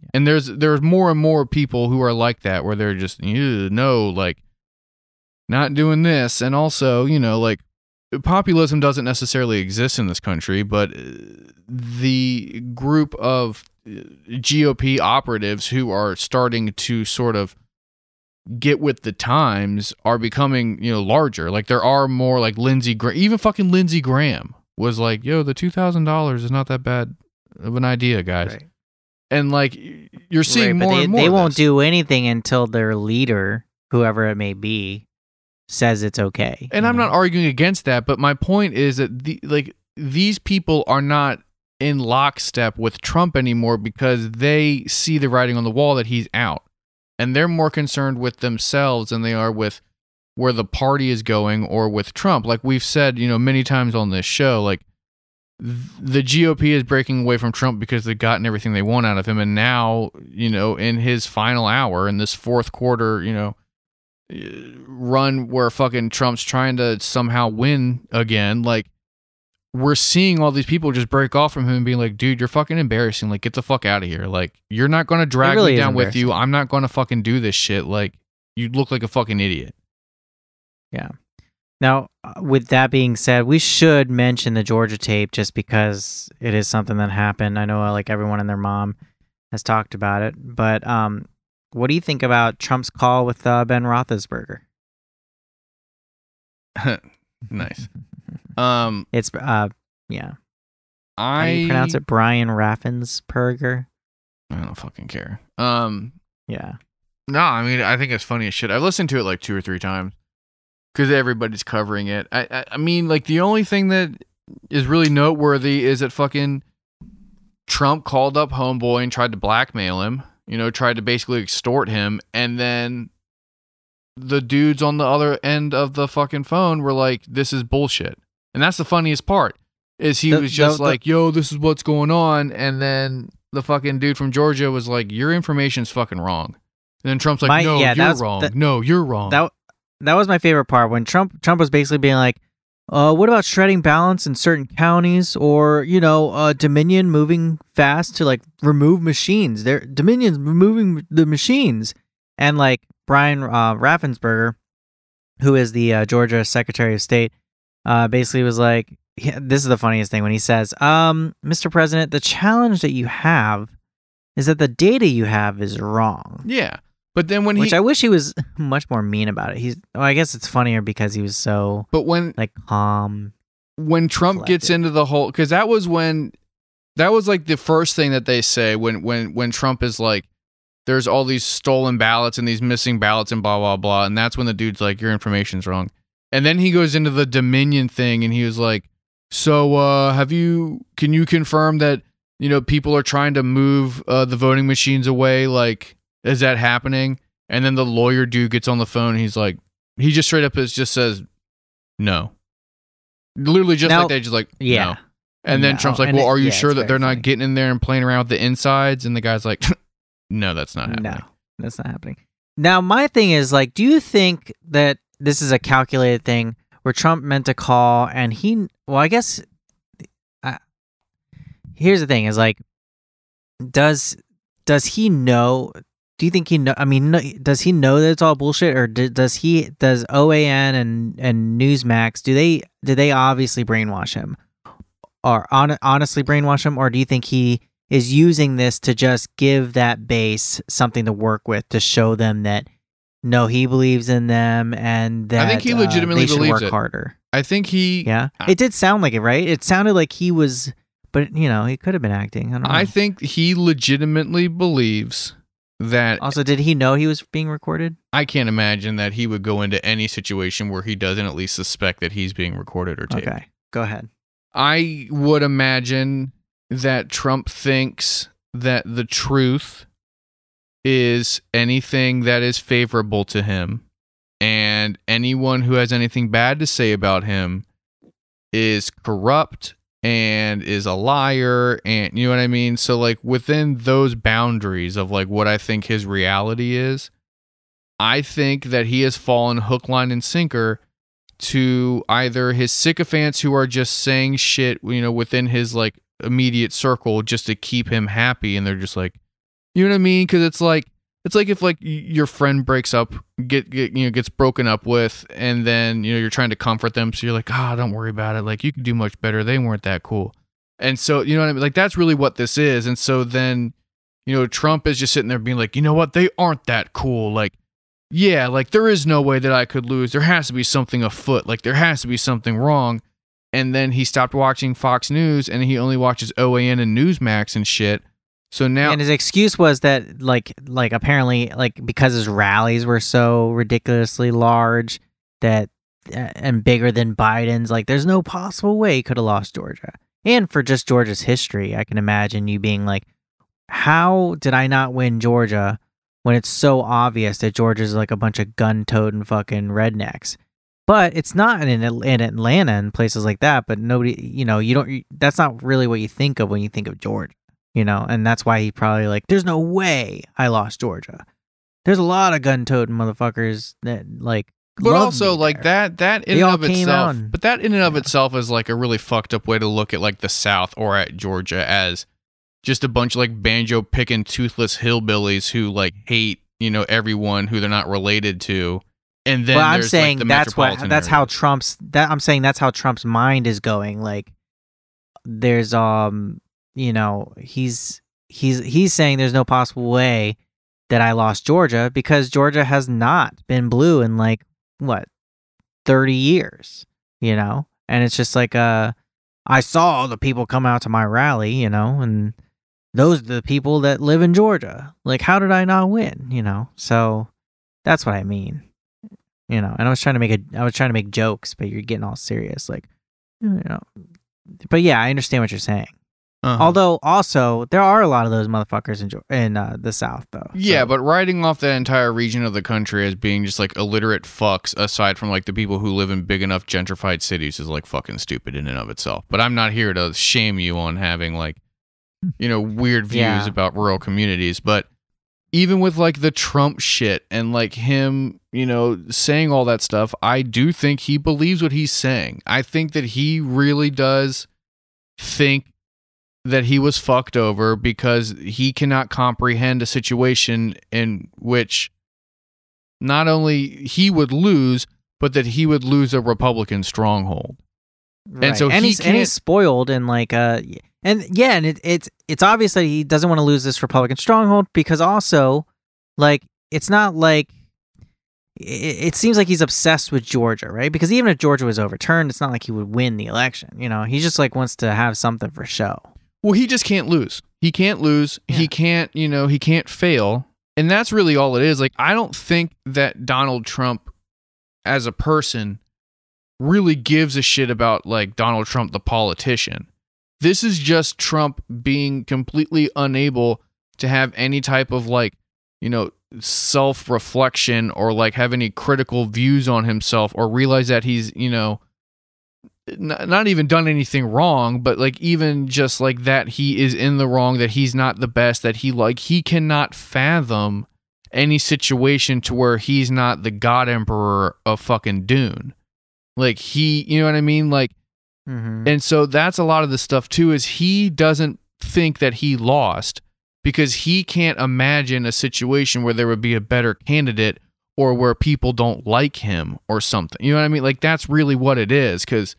Speaker 1: Yeah. And there's there's more and more people who are like that, where they're just "Ew, no, like not doing this, and also you know like populism doesn't necessarily exist in this country, but uh, the group of uh, GOP operatives who are starting to sort of get with the times are becoming you know larger. Like there are more like Lindsey Graham, even fucking Lindsey Graham was like, "Yo, the two thousand dollars is not that bad of an idea, guys."
Speaker 2: Right.
Speaker 1: And like you're seeing
Speaker 2: Right,
Speaker 1: more
Speaker 2: they,
Speaker 1: and more.
Speaker 2: they
Speaker 1: of
Speaker 2: won't
Speaker 1: this.
Speaker 2: do anything until their leader, whoever it may be, says it's okay.
Speaker 1: And I'm
Speaker 2: know?
Speaker 1: not arguing against that, but my point is that the like these people are not in lockstep with Trump anymore because they see the writing on the wall that he's out. And they're more concerned with themselves than they are with where the party is going or with Trump. Like we've said, you know, many times on this show, like the GOP is breaking away from Trump because they've gotten everything they want out of him. And now, you know, in his final hour, in this fourth quarter, you know, run where fucking Trump's trying to somehow win again, like we're seeing all these people just break off from him and being like, dude, you're fucking embarrassing. Like, get the fuck out of here. Like, you're not going to drag
Speaker 2: really
Speaker 1: me down with you. I'm not going to fucking do this shit. Like, you look like a fucking idiot. Yeah.
Speaker 2: Now, uh, with that being said, we should mention the Georgia tape just because it is something that happened. I know, uh, like everyone and their mom has talked about it, but um, what do you think about Trump's call with uh, Ben Roethlisberger? *laughs*
Speaker 1: nice. Um,
Speaker 2: It's uh, yeah. How
Speaker 1: I
Speaker 2: do you pronounce it? Brian Raffensperger.
Speaker 1: I don't fucking care. Um,
Speaker 2: Yeah.
Speaker 1: No, I mean I think it's funny as shit. I've listened to it like two or three times because everybody's covering it. I, I I mean like the only thing that is really noteworthy is that fucking Trump called up Homeboy and tried to blackmail him. You know, tried to basically extort him, and then the dudes on the other end of the fucking phone were like, "This is bullshit," and that's the funniest part. Is he
Speaker 2: The-
Speaker 1: was just
Speaker 2: the- the-
Speaker 1: like, "Yo, this is what's going on," and then the fucking dude from Georgia was like, "Your information's fucking wrong." And then Trump's like,
Speaker 2: My-
Speaker 1: "No,
Speaker 2: yeah,
Speaker 1: you're wrong. no, you're wrong."
Speaker 2: That that was my favorite part when Trump Trump was basically being like, uh, what about shredding balance in certain counties or you know uh, Dominion moving fast to like remove machines? They're Dominion's removing the machines, and like Brian uh, Raffensperger, who is the uh, Georgia Secretary of State, uh, basically was like, yeah, this is the funniest thing when he says, "Um, Mr. President, the challenge that you have is that the data you have is wrong."
Speaker 1: Yeah. But then when he
Speaker 2: Which
Speaker 1: he
Speaker 2: I wish he was *laughs* much more mean about it. He's well, I guess it's funnier because he was so
Speaker 1: but when
Speaker 2: like calm.
Speaker 1: when Trump gets into the whole because that was when that was like the first thing that they say when when when Trump is like there's all these stolen ballots and these missing ballots and blah blah blah and that's when the dude's like your information's wrong and then he goes into the Dominion thing and he was like so uh have you can you confirm that you know people are trying to move uh, the voting machines away like is that happening and then the lawyer dude gets on the phone and he's like he just straight up is just says no literally just
Speaker 2: Now-
Speaker 1: like that just like
Speaker 2: Yeah.
Speaker 1: no. and then
Speaker 2: No,
Speaker 1: trump's like
Speaker 2: and
Speaker 1: well
Speaker 2: it-
Speaker 1: are you
Speaker 2: yeah,
Speaker 1: sure that they're
Speaker 2: funny.
Speaker 1: not getting in there and playing around with the insides and the guy's like *laughs* no that's not happening
Speaker 2: No, that's not happening. Now, my thing is like, do you think that this is a calculated thing where Trump meant to call and he? Well, I guess. I, here's the thing: is like, does does he know? Do you think he know? I mean, no, does he know that it's all bullshit, or d does he? Does OAN and and Newsmax do they do they obviously brainwash him, or on, honestly brainwash him, or do you think he is using this to just give that base something to work with to show them that no, he believes in them and that
Speaker 1: I think he
Speaker 2: uh,
Speaker 1: legitimately
Speaker 2: should
Speaker 1: believes
Speaker 2: work
Speaker 1: it.
Speaker 2: harder.
Speaker 1: i think he
Speaker 2: Yeah,
Speaker 1: I-
Speaker 2: it did sound like it, right? It sounded like he was, but you know, he could have been acting. I don't know.
Speaker 1: i think he legitimately believes that
Speaker 2: also, did he know he was being recorded?
Speaker 1: i can't imagine that he would go into any situation where he doesn't at least suspect that he's being recorded or taped
Speaker 2: Okay, go ahead.
Speaker 1: I would imagine that Trump thinks that the truth is anything that is favorable to him, and anyone who has anything bad to say about him is corrupt and is a liar and you know what I mean? So like within those boundaries of like what I think his reality is, I think that he has fallen hook line and sinker to either his sycophants who are just saying shit, you know, within his like immediate circle just to keep him happy, and they're just like, you know what I mean? Because it's like it's like if like your friend breaks up, get, get you know gets broken up with, and then you know you're trying to comfort them, so you're like, ah, don't worry about it. Like you can do much better. They weren't that cool, and so you know what I mean? Like that's really what this is, and so then you know Trump is just sitting there being like, you know what? They aren't that cool. Like yeah, like there is no way that I could lose. There has to be something afoot. Like there has to be something wrong. And then he stopped watching Fox News and he only watches OAN and Newsmax and shit. So now
Speaker 2: and his excuse was that like like apparently like because his rallies were so ridiculously large that uh, and bigger than Biden's like there's no possible way he could have lost Georgia. And for just Georgia's history, I can imagine you being like how did I not win Georgia when it's so obvious that Georgia's like a bunch of gun-toting fucking rednecks? But it's not in, in Atlanta and places like that. But nobody, you know, you don't. That's not really what you think of when you think of Georgia you know, and that's why he probably like, there's no way I lost Georgia. There's a lot of gun toting motherfuckers that like,
Speaker 1: but also like
Speaker 2: there.
Speaker 1: that that in
Speaker 2: They
Speaker 1: and of itself
Speaker 2: and-
Speaker 1: but that in and of
Speaker 2: Yeah.
Speaker 1: itself is like a really fucked up way to look at like the South or at Georgia as just a bunch of like banjo picking toothless hillbillies who like hate, you know, everyone who they're not related to. And then
Speaker 2: But I'm saying
Speaker 1: like, the
Speaker 2: that's what that's how. Trump's that I'm saying that's how Trump's mind is going. Like, there's um, you know, he's he's he's saying there's no possible way that I lost Georgia because Georgia has not been blue in like what 30 years, you know? And it's just like uh I saw the people come out to my rally, you know, and those are the people that live in Georgia. Like how did I not win, you know? So that's what I mean. You know, and I was trying to make a I was trying to make jokes, but you're getting all serious like you know. But yeah, I understand what you're saying.
Speaker 1: Uh-huh.
Speaker 2: Although also there are a lot of those motherfuckers in Geor- in uh, the South though.
Speaker 1: Yeah,
Speaker 2: So-
Speaker 1: but writing off that entire region of the country as being just like illiterate fucks, aside from like the people who live in big enough gentrified cities, is like fucking stupid in and of itself. But I'm not here to shame you on having like, *laughs* you know, weird views
Speaker 2: Yeah.
Speaker 1: about rural communities. But even with like the Trump shit and like him, you know, saying all that stuff, I do think he believes what he's saying. I think that he really does think that he was fucked over because he cannot comprehend a situation in which not only he would lose, but that he would lose a Republican stronghold.
Speaker 2: Right.
Speaker 1: so
Speaker 2: and
Speaker 1: he
Speaker 2: he's and he's spoiled and like uh and yeah and it, it's it's obvious that he doesn't want to lose this Republican stronghold because also like it's not like it, it seems like he's obsessed with Georgia right because even if Georgia was overturned it's not like he would win the election you know he just like wants to have something for show
Speaker 1: Well, he just can't lose. He can't lose.
Speaker 2: Yeah.
Speaker 1: He can't, you know, he can't fail. And that's really all it is. Like, I don't think that Donald Trump as a person really gives a shit about like Donald Trump, the politician. This is just Trump being completely unable to have any type of like, you know, self reflection or like have any critical views on himself or realize that he's, you know, not, not even done anything wrong, but like even just like that he is in the wrong, that he's not the best, that he like he cannot fathom any situation to where he's not the god emperor of fucking Dune. Like he, you know what I mean? Like
Speaker 2: mm-hmm.
Speaker 1: and so that's a lot of the stuff too is he doesn't think that he lost because he can't imagine a situation where there would be a better candidate or where people don't like him or something. You know what I mean? Like that's really what it is cuz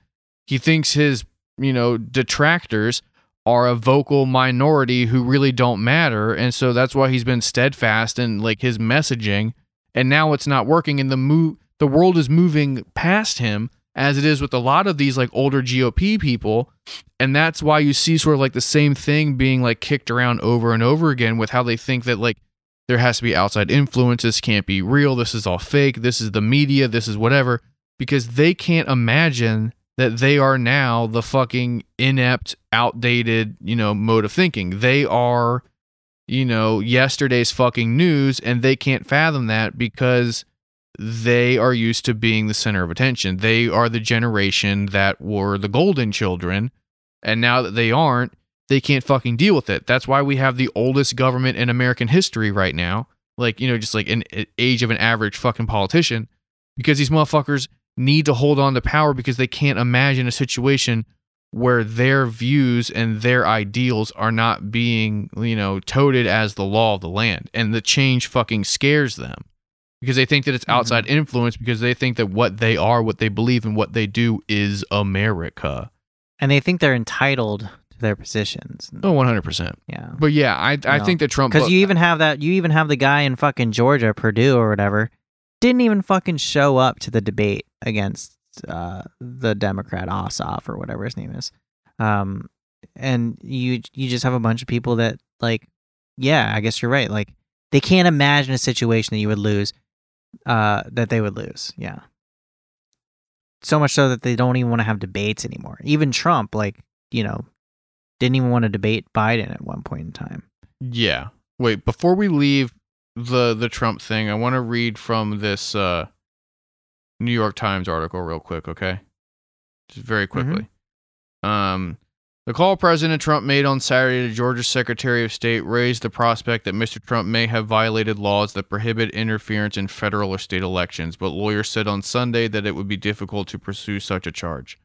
Speaker 1: he thinks his, you know, detractors are a vocal minority who really don't matter. And so that's why he's been steadfast in like his messaging. And now it's not working. And the move the world is moving past him as it is with a lot of these like older GOP people. And that's why you see sort of like the same thing being like kicked around over and over again with how they think that like there has to be outside influence this can't be real. This is all fake. This is the media. This is whatever. Because they can't imagine that they are now the fucking inept outdated you know mode of thinking they are you know yesterday's fucking news and they can't fathom that because they are used to being the center of attention. They are the generation that were the golden children. And now that they aren't, they can't fucking deal with it. That's why we have the oldest government in American history right now. Like, you know, just like an age of an average fucking politician. Because these motherfuckers need to hold on to power because they can't imagine a situation where their views and their ideals are not being, you know, toted as the law of the land. And the change fucking scares them because they think that it's mm-hmm. outside influence because they think that what they are, what they believe, and what they do is America.
Speaker 2: and they think they're entitled to their positions
Speaker 1: Oh, 100%.
Speaker 2: yeah
Speaker 1: But yeah, I, I
Speaker 2: No.
Speaker 1: think that Trump.
Speaker 2: Because you even have that, you even have the guy in fucking Georgia, Perdue or whatever, didn't even fucking show up to the debate against uh, the Democrat Ossoff or whatever his name is. Um, and you you just have a bunch of people that like, yeah, I guess you're right. Like they can't imagine a situation that you would lose, uh, that they would lose. Yeah. So much so that they don't even want to have debates anymore. Even Trump, like you know, didn't even want to debate Biden at one point in time.
Speaker 1: Yeah. Wait, before we leave the the Trump thing, I want to read from this uh, New York Times article real quick, okay? Just very quickly. Um, the call President Trump made on Saturday to Georgia's Secretary of State raised the prospect that Mr. Trump may have violated laws that prohibit interference in federal or state elections, but lawyers said on Sunday that it would be difficult to pursue such a charge.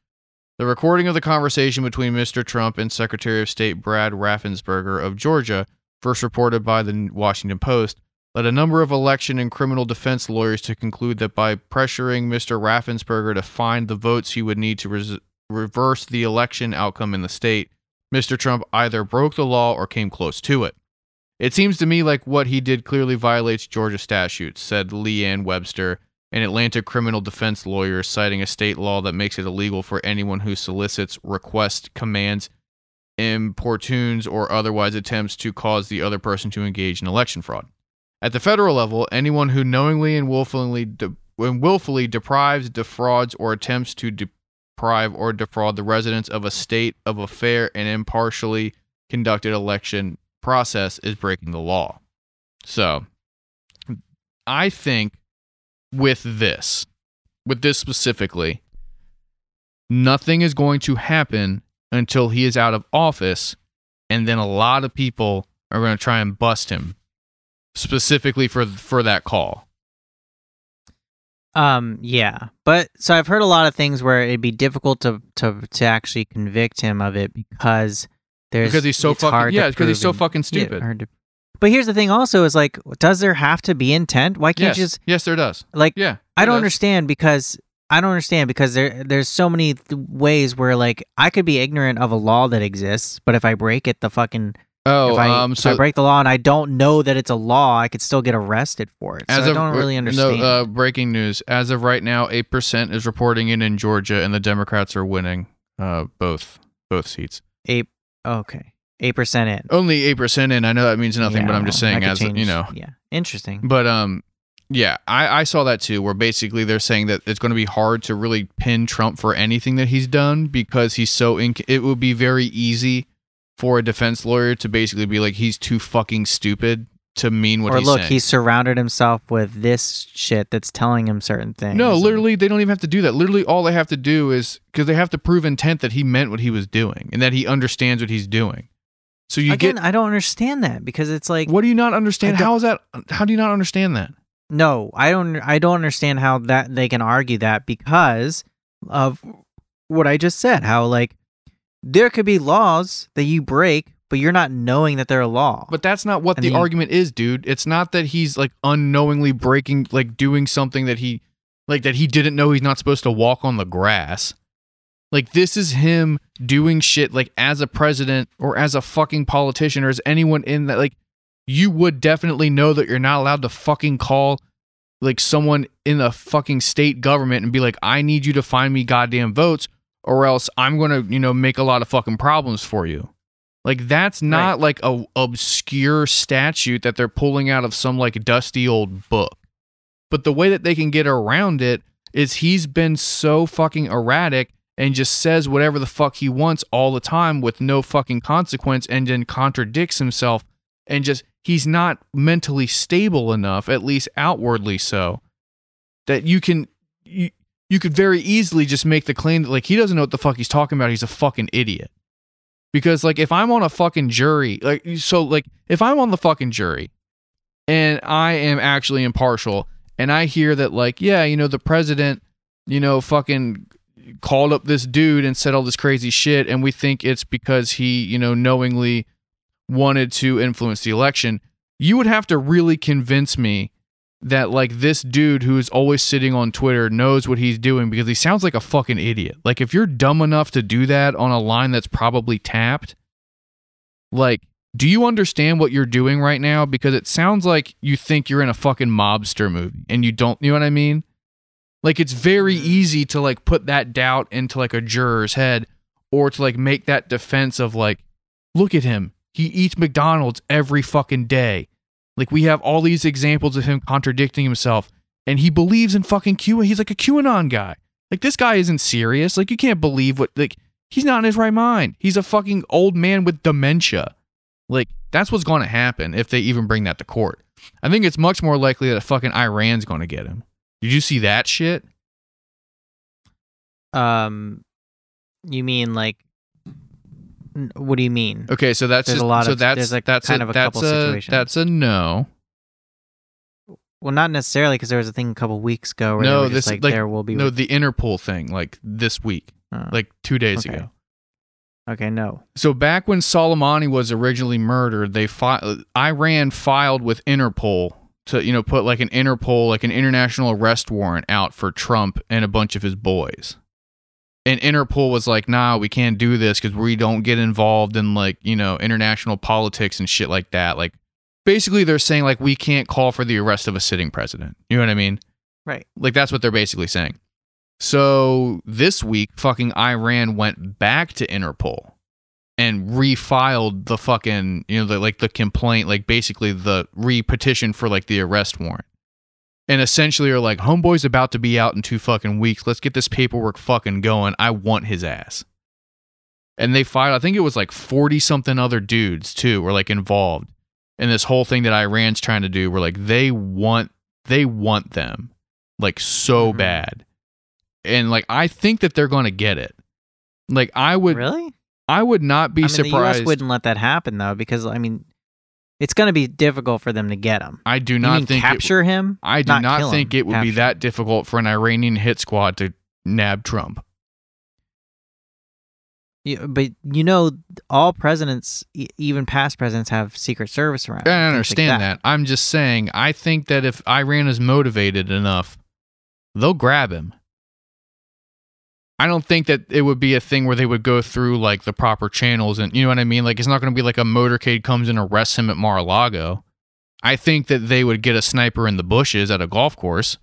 Speaker 1: The recording of the conversation between Mr. Trump and Secretary of State Brad Raffensperger of Georgia, first reported by the Washington Post, led a number of election and criminal defense lawyers to conclude that by pressuring Mr. Raffensperger to find the votes he would need to res- reverse the election outcome in the state, Mr. Trump either broke the law or came close to it. It seems to me like what he did clearly violates Georgia statutes, said Leanne Webster, an Atlanta criminal defense lawyer, citing a state law that makes it illegal for anyone who solicits, requests, commands, importunes, or otherwise attempts to cause the other person to engage in election fraud. At the federal level, anyone who knowingly and willfully, de- and willfully deprives, defrauds, or attempts to deprive or defraud the residents of a state of a fair and impartially conducted election process is breaking the law. So, I think with this, with this specifically, nothing is going to happen until he is out of office, and then a lot of people are going to try and bust him specifically for for that call.
Speaker 2: Um, yeah, but so I've heard a lot of things where it'd be difficult to to to actually convict him of it because there's
Speaker 1: Because he's so fucking- yeah, because he's so fucking stupid.
Speaker 2: to- but here's the thing, also, is like, does there have to be intent? Why can't
Speaker 1: Yes,
Speaker 2: you just
Speaker 1: yes, there does.
Speaker 2: like?
Speaker 1: Yeah,
Speaker 2: I don't
Speaker 1: does.
Speaker 2: understand because I don't understand because there there's so many th- ways where like I could be ignorant of a law that exists, but if I break it, the fucking
Speaker 1: Oh,
Speaker 2: if I
Speaker 1: um,
Speaker 2: if
Speaker 1: so
Speaker 2: I break the law and I don't know that it's a law, I could still get arrested for it. So
Speaker 1: as
Speaker 2: I
Speaker 1: of
Speaker 2: don't really understand.
Speaker 1: No, uh, breaking news. As of right now, eight percent is reporting in in Georgia, and the Democrats are winning uh, both both seats.
Speaker 2: Eight okay, eight percent in.
Speaker 1: Only eight percent in. I know that means nothing,
Speaker 2: Yeah,
Speaker 1: but I'm just saying, as
Speaker 2: change.
Speaker 1: you know,
Speaker 2: yeah, interesting.
Speaker 1: But um, yeah, I, I saw that too. Where basically they're saying that it's going to be hard to really pin Trump for anything that he's done because he's so inc- It would be very easy for a defense lawyer to basically be like he's too fucking stupid to mean what
Speaker 2: or
Speaker 1: he's
Speaker 2: look,
Speaker 1: saying.
Speaker 2: he surrounded himself with this shit that's telling him certain things.
Speaker 1: no, literally, they don't even have to do that. Literally, all they have to do is because they have to prove intent that he meant what he was doing and that he understands what he's doing. So you
Speaker 2: Again,
Speaker 1: get
Speaker 2: I don't understand that because it's like
Speaker 1: what do you not understand? How is that? How do you not understand that?
Speaker 2: No, I don't. I don't understand how that they can argue that because of what I just said. How like there could be laws that you break, but you're not knowing that they're a law.
Speaker 1: But that's not what
Speaker 2: And
Speaker 1: the argument is, dude. It's not that he's like unknowingly breaking, like doing something that he, like that he didn't know he's not supposed to walk on the grass. Like this is him doing shit like as a president or as a fucking politician or as anyone in that like you would definitely know that you're not allowed to fucking call like someone in the fucking state government and be like I need you to find me goddamn votes or else I'm going to, you know, make a lot of fucking problems for you. Like that's not like a obscure statute that they're pulling out of some like dusty old book. But the way that they can get around it is he's been so fucking erratic and just says whatever the fuck he wants all the time with no fucking consequence and then contradicts himself and just he's not mentally stable enough at least outwardly so that you can you, you could very easily just make the claim that like he doesn't know what the fuck he's talking about. He's a fucking idiot. Because like if i'm on a fucking jury like so like if i'm on the fucking jury and i am actually impartial and i hear that like yeah you know the president you know fucking called up this dude and said all this crazy shit and we think it's because he you know knowingly wanted to influence the election you would have to really convince me that like this dude who is always sitting on Twitter knows what he's doing because he sounds like a fucking idiot. Like if you're dumb enough to do that on a line that's probably tapped, like do you understand what you're doing right now because it sounds like you think you're in a fucking mobster movie and you don't, you know what I mean? Like it's very easy to like put that doubt into like a juror's head or to like make that defense of like look at him. He eats McDonald's every fucking day. Like we have all these examples of him contradicting himself, and he believes in fucking Q. He's like a QAnon guy. Like this guy isn't serious. Like you can't believe what like he's not in his right mind. He's a fucking old man with dementia. Like that's what's going to happen if they even bring that to court. I think it's much more likely that fucking Iran's going to get him. Did you see that shit?
Speaker 2: um, you mean like? What do you mean?
Speaker 1: Okay, so that's
Speaker 2: There's
Speaker 1: just,
Speaker 2: a lot
Speaker 1: so
Speaker 2: of-
Speaker 1: that's
Speaker 2: there's, like,
Speaker 1: that's
Speaker 2: kind
Speaker 1: a,
Speaker 2: of a
Speaker 1: that's
Speaker 2: couple
Speaker 1: a,
Speaker 2: situations.
Speaker 1: That's a no.
Speaker 2: Well, not necessarily because there was a thing a couple weeks ago where
Speaker 1: No,
Speaker 2: they were just
Speaker 1: this-
Speaker 2: like,
Speaker 1: like,
Speaker 2: there will be
Speaker 1: No, the Interpol thing, like this week,
Speaker 2: Oh,
Speaker 1: like two days
Speaker 2: okay.
Speaker 1: ago.
Speaker 2: okay, no.
Speaker 1: So back when Soleimani was originally murdered, they fi- Iran filed with Interpol to you know put like an Interpol like an international arrest warrant out for Trump and a bunch of his boys. And Interpol was like, "Nah, we can't do this cuz we don't get involved in like, you know, international politics and shit like that." Like basically they're saying like we can't call for the arrest of a sitting president. You know what I mean?
Speaker 2: Right.
Speaker 1: Like that's what they're basically saying. So this week, fucking Iran went back to Interpol and refiled the fucking, you know, the, like the complaint, like basically the re-petition for like the arrest warrant. And essentially are like, homeboy's about to be out in two fucking weeks. Let's get this paperwork fucking going. I want his ass. And they filed, I think it was like 40 something other dudes too were like involved in this whole thing that Iran's trying to do. Where like they want, they want them like so
Speaker 2: Mhm.
Speaker 1: bad. And like I think that they're going to get it. Like I would
Speaker 2: really?
Speaker 1: I would not be
Speaker 2: I mean, the
Speaker 1: surprised.
Speaker 2: U.S. wouldn't let that happen though, because I mean, it's going to be difficult for them to get him.
Speaker 1: I do not think it-
Speaker 2: capture him?
Speaker 1: I do not,
Speaker 2: kill
Speaker 1: think
Speaker 2: him,
Speaker 1: it would be that difficult for an Iranian hit squad to nab Trump.
Speaker 2: You- but you know, all presidents, e- even past presidents, have Secret Service around.
Speaker 1: I
Speaker 2: things like
Speaker 1: understand that. I'm just saying I think that if Iran is motivated enough, they'll grab him. I don't think that it would be a thing where they would go through like the proper channels and you know what I mean. Like it's not going to be like a motorcade comes and arrests him at Mar-a-Lago. I think that they would get a sniper in the bushes at a golf course.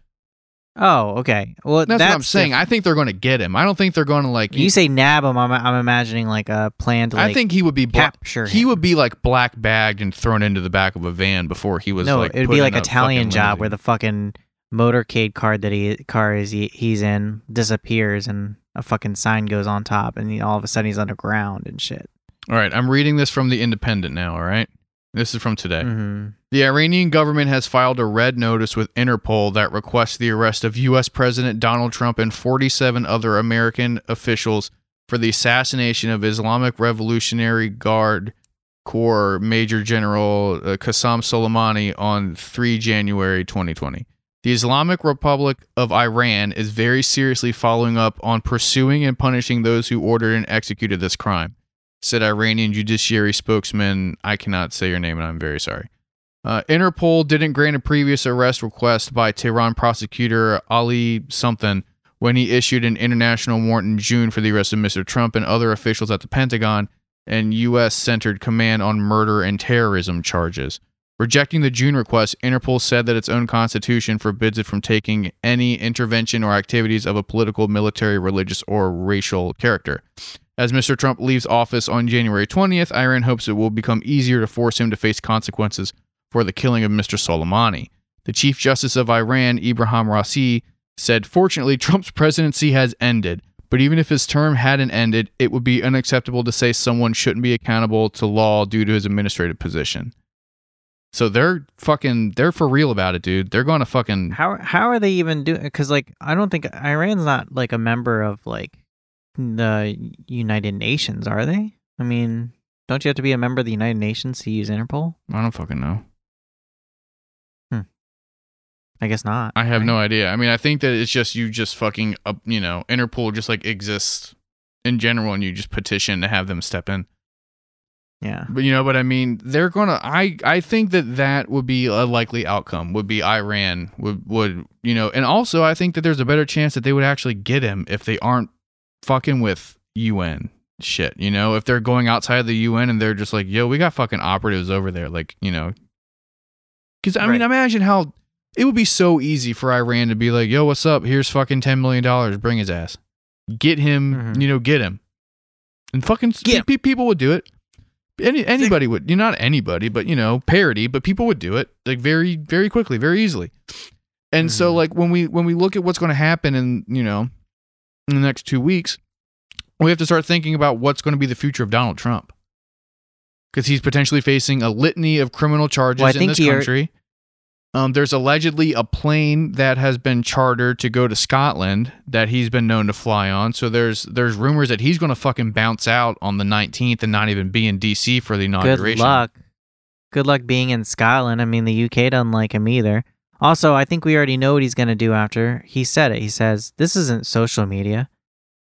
Speaker 2: Oh, okay. Well,
Speaker 1: That's, what I'm saying. I think they're going to get him. I don't think they're going to like.
Speaker 2: you say nab him. I'm, I'm imagining like a planned. Like,
Speaker 1: I think he would be bla-
Speaker 2: capture
Speaker 1: He
Speaker 2: him.
Speaker 1: would be like black bagged and thrown into the back of a van before he was.
Speaker 2: no,
Speaker 1: like,
Speaker 2: it would be like Italian job where the fucking motorcade card that he car is he, he's in disappears and a fucking sign goes on top and he, all of a sudden he's underground and shit.
Speaker 1: All right, I'm reading this from the Independent now. All right, this is from today.
Speaker 2: hmm
Speaker 1: The Iranian government has filed a red notice with Interpol that requests the arrest of U.S. President Donald Trump and 47 other American officials for the assassination of Islamic Revolutionary Guard Corps Major General uh, Qassem Soleimani on 3 January 2020. The Islamic Republic of Iran is very seriously following up on pursuing and punishing those who ordered and executed this crime, said Iranian judiciary spokesman. I cannot say your name and I'm very sorry. Uh, Interpol didn't grant a previous arrest request by Tehran prosecutor Ali something when he issued an international warrant in June for the arrest of Mr. Trump and other officials at the Pentagon and U.S. Central Command on murder and terrorism charges. Rejecting the June request, Interpol said that its own constitution forbids it from taking any intervention or activities of a political, military, religious, or racial character. As Mr. Trump leaves office on January 20th, Iran hopes it will become easier to force him to face consequences for the killing of Mr. Soleimani. The Chief Justice of Iran, Ibrahim Raisi, said, Fortunately, Trump's presidency has ended, but even if his term hadn't ended, it would be unacceptable to say someone shouldn't be accountable to law due to his administrative position. So they're fucking, they're for real about it, dude. They're going to fucking.
Speaker 2: How how are they even doing? Because like I don't think Iran's not like a member of like the United Nations, are they? I mean, don't you have to be a member of the United Nations to use Interpol?
Speaker 1: I don't fucking know. Hmm.
Speaker 2: I guess not.
Speaker 1: I have
Speaker 2: right?
Speaker 1: no idea. I mean, I think that it's just you just fucking up, you know, Interpol just like exists in general and you just petition to have them step in.
Speaker 2: Yeah.
Speaker 1: But you know, but I mean, they're gonna. I I think that that would be a likely outcome. Would be Iran would would you know, and also I think that there's a better chance that they would actually get him if they aren't fucking with UN shit. You know, if they're going outside of the UN and they're just like, yo, we got fucking operatives over there, like you know. Because I mean, imagine how it would be so easy for Iran to be like, yo, what's up? Here's fucking ten million dollars. Bring his ass. Get him.
Speaker 2: Mhm.
Speaker 1: You know, get him. And fucking pe- people would do it. Any anybody would, you not anybody, but you know, parody, but people would do it like very, very quickly, very easily. And so,
Speaker 2: Mhm.
Speaker 1: like when we when we look at what's going to happen in you know in the next two weeks, we have to start thinking about what's going to be the future of Donald Trump because he's potentially facing a litany of criminal charges
Speaker 2: Well,
Speaker 1: in this
Speaker 2: he ar-
Speaker 1: country. Um, there's allegedly a plane that has been chartered to go to Scotland that he's been known to fly on. So there's there's rumors that he's going to fucking bounce out on the 19th and not even be in DC for the inauguration.
Speaker 2: Good luck. Good luck being in Scotland. I mean, the UK doesn't like him either. Also, I think we already know what he's going to do after. He said it. He says, This isn't social media.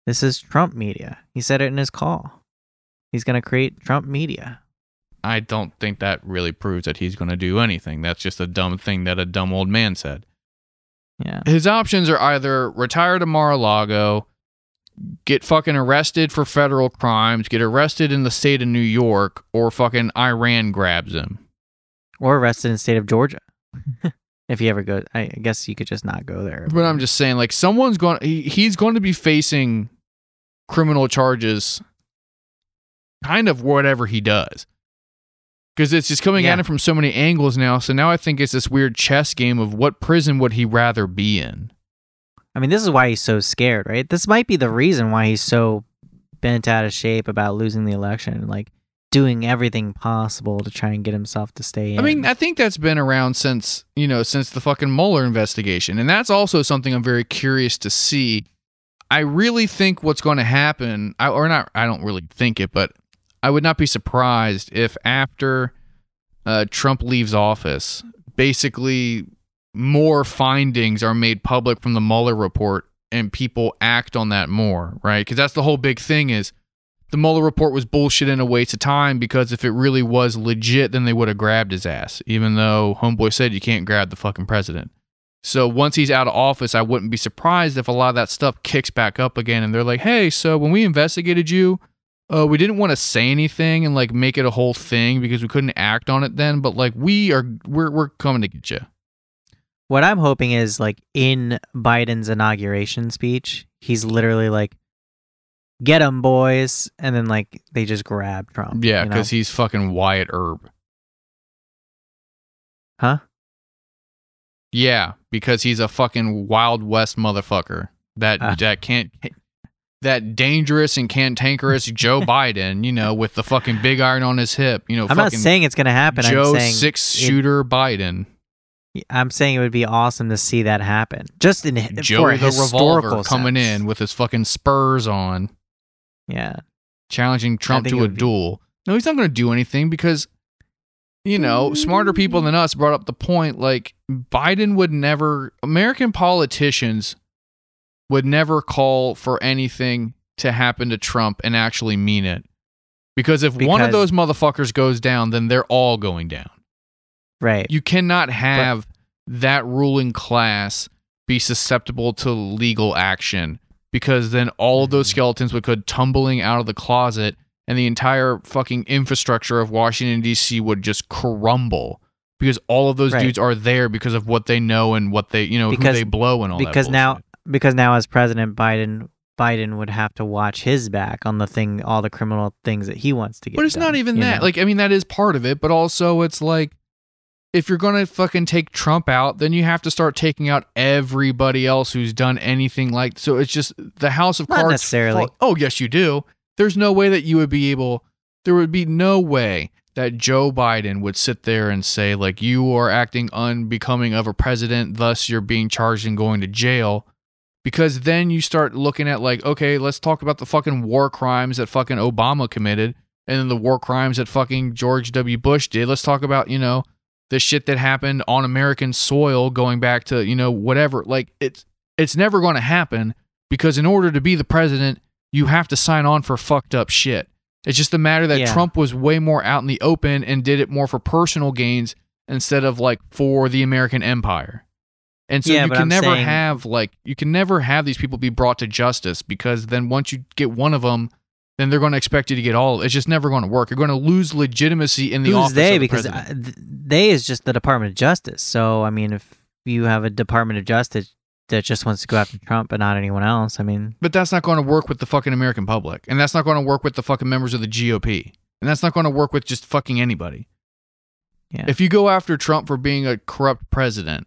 Speaker 2: This is Trump media. He said it in his call. He's going to create Trump media.
Speaker 1: I don't think that really proves that he's going to do anything. That's just a dumb thing that a dumb old man said.
Speaker 2: Yeah.
Speaker 1: His options are either retire to Mar-a-Lago, get fucking arrested for federal crimes, get arrested in the state of New York, or fucking Iran grabs him.
Speaker 2: Or arrested in the state of Georgia. *laughs* if he ever goes, I guess you could just not go there.
Speaker 1: But I'm just saying, like, someone's going, he, he's going to be facing criminal charges, kind of whatever he does. Because it's just coming at him from so many angles now. So now I think it's this weird chess game of what prison would he rather be in?
Speaker 2: I mean, this is why he's so scared, right? This might be the reason why he's so bent out of shape about losing the election, and like doing everything possible to try and get himself to stay in.
Speaker 1: I mean, I think that's been around since, you know, since the fucking Mueller investigation. And that's also something I'm very curious to see. I really think what's going to happen, I, or not, I don't really think it, but I would not be surprised if after uh, Trump leaves office, basically more findings are made public from the Mueller report and people act on that more, right? Because that's the whole big thing is the Mueller report was bullshit and a waste of time because if it really was legit, then they would have grabbed his ass, even though Homeboy said you can't grab the fucking president. So once he's out of office, I wouldn't be surprised if a lot of that stuff kicks back up again and they're like, "Hey, so when we investigated you, uh, we didn't want to say anything and like make it a whole thing because we couldn't act on it then, but like we are we're we're coming to get you."
Speaker 2: What I'm hoping is like in Biden's inauguration speech, he's literally like, "Get 'em, boys," and then like they just grab Trump.
Speaker 1: Yeah,
Speaker 2: you know?
Speaker 1: because he's fucking Wyatt Earp.
Speaker 2: Huh?
Speaker 1: Yeah, because he's a fucking Wild West motherfucker. That
Speaker 2: Ah.
Speaker 1: that can't that dangerous and cantankerous Joe *laughs* Biden, you know, with the fucking big iron on his hip, you know,
Speaker 2: I'm not saying it's gonna happen.
Speaker 1: Joe
Speaker 2: I'm saying
Speaker 1: six shooter Biden,
Speaker 2: I'm saying it would be awesome to see that happen. Just in for
Speaker 1: the revolver coming
Speaker 2: sense.
Speaker 1: in with his fucking spurs on,
Speaker 2: Yeah.
Speaker 1: challenging Trump to a
Speaker 2: would be-
Speaker 1: duel. No, he's not going to do anything because you know, smarter people than us brought up the point like Biden would never American politicians would never call for anything to happen to Trump and actually mean it. Because if one of those motherfuckers goes down, then they're all going down.
Speaker 2: Right.
Speaker 1: You cannot have that ruling class be susceptible to legal action because then all of those
Speaker 2: Mhm.
Speaker 1: skeletons would come tumbling out of the closet and the entire fucking infrastructure of Washington D.C. would just crumble because all of those
Speaker 2: Right.
Speaker 1: dudes are there because of what they know and what they you know who they blow and all that
Speaker 2: because now. Because now as President Biden Biden would have to watch his back on the thing all the criminal things that he wants to get.
Speaker 1: But it's not even that.
Speaker 2: know?
Speaker 1: Like, I mean, that is part of it, but also it's like if you're gonna fucking take Trump out, then you have to start taking out everybody else who's done anything like. So it's just the House of
Speaker 2: Not
Speaker 1: Cards.
Speaker 2: necessarily.
Speaker 1: fall- oh yes, you do. There's no way that you would be able. There would be no way that Joe Biden would sit there and say like you are acting unbecoming of a president, thus you're being charged and going to jail. Because then you start looking at like, okay, let's talk about the fucking war crimes that fucking Obama committed and then the war crimes that fucking George W. Bush did. Let's talk about, you know, the shit that happened on American soil going back to, you know, whatever. Like it's it's never going to happen because in order to be the president, you have to sign on for fucked up shit. It's just a matter that
Speaker 2: Yeah.
Speaker 1: Trump was way more out in the open and did it more for personal gains instead of like for the American empire. And so
Speaker 2: Yeah,
Speaker 1: you can
Speaker 2: I'm
Speaker 1: never
Speaker 2: saying-
Speaker 1: have like you can never have these people be brought to justice because then once you get one of them, then they're going to expect you to get all. It's just never going to work. You're going to lose legitimacy in the
Speaker 2: Who's
Speaker 1: office.
Speaker 2: they?
Speaker 1: of the
Speaker 2: Because th- they is just the Department of Justice. So I mean, if you have a Department of Justice that just wants to go after Trump but not anyone else, I mean,
Speaker 1: But that's not going to work with the fucking American public. And that's not going to work with the fucking members of the GOP. And that's not going to work with just fucking anybody.
Speaker 2: Yeah.
Speaker 1: If you go after Trump for being a corrupt president,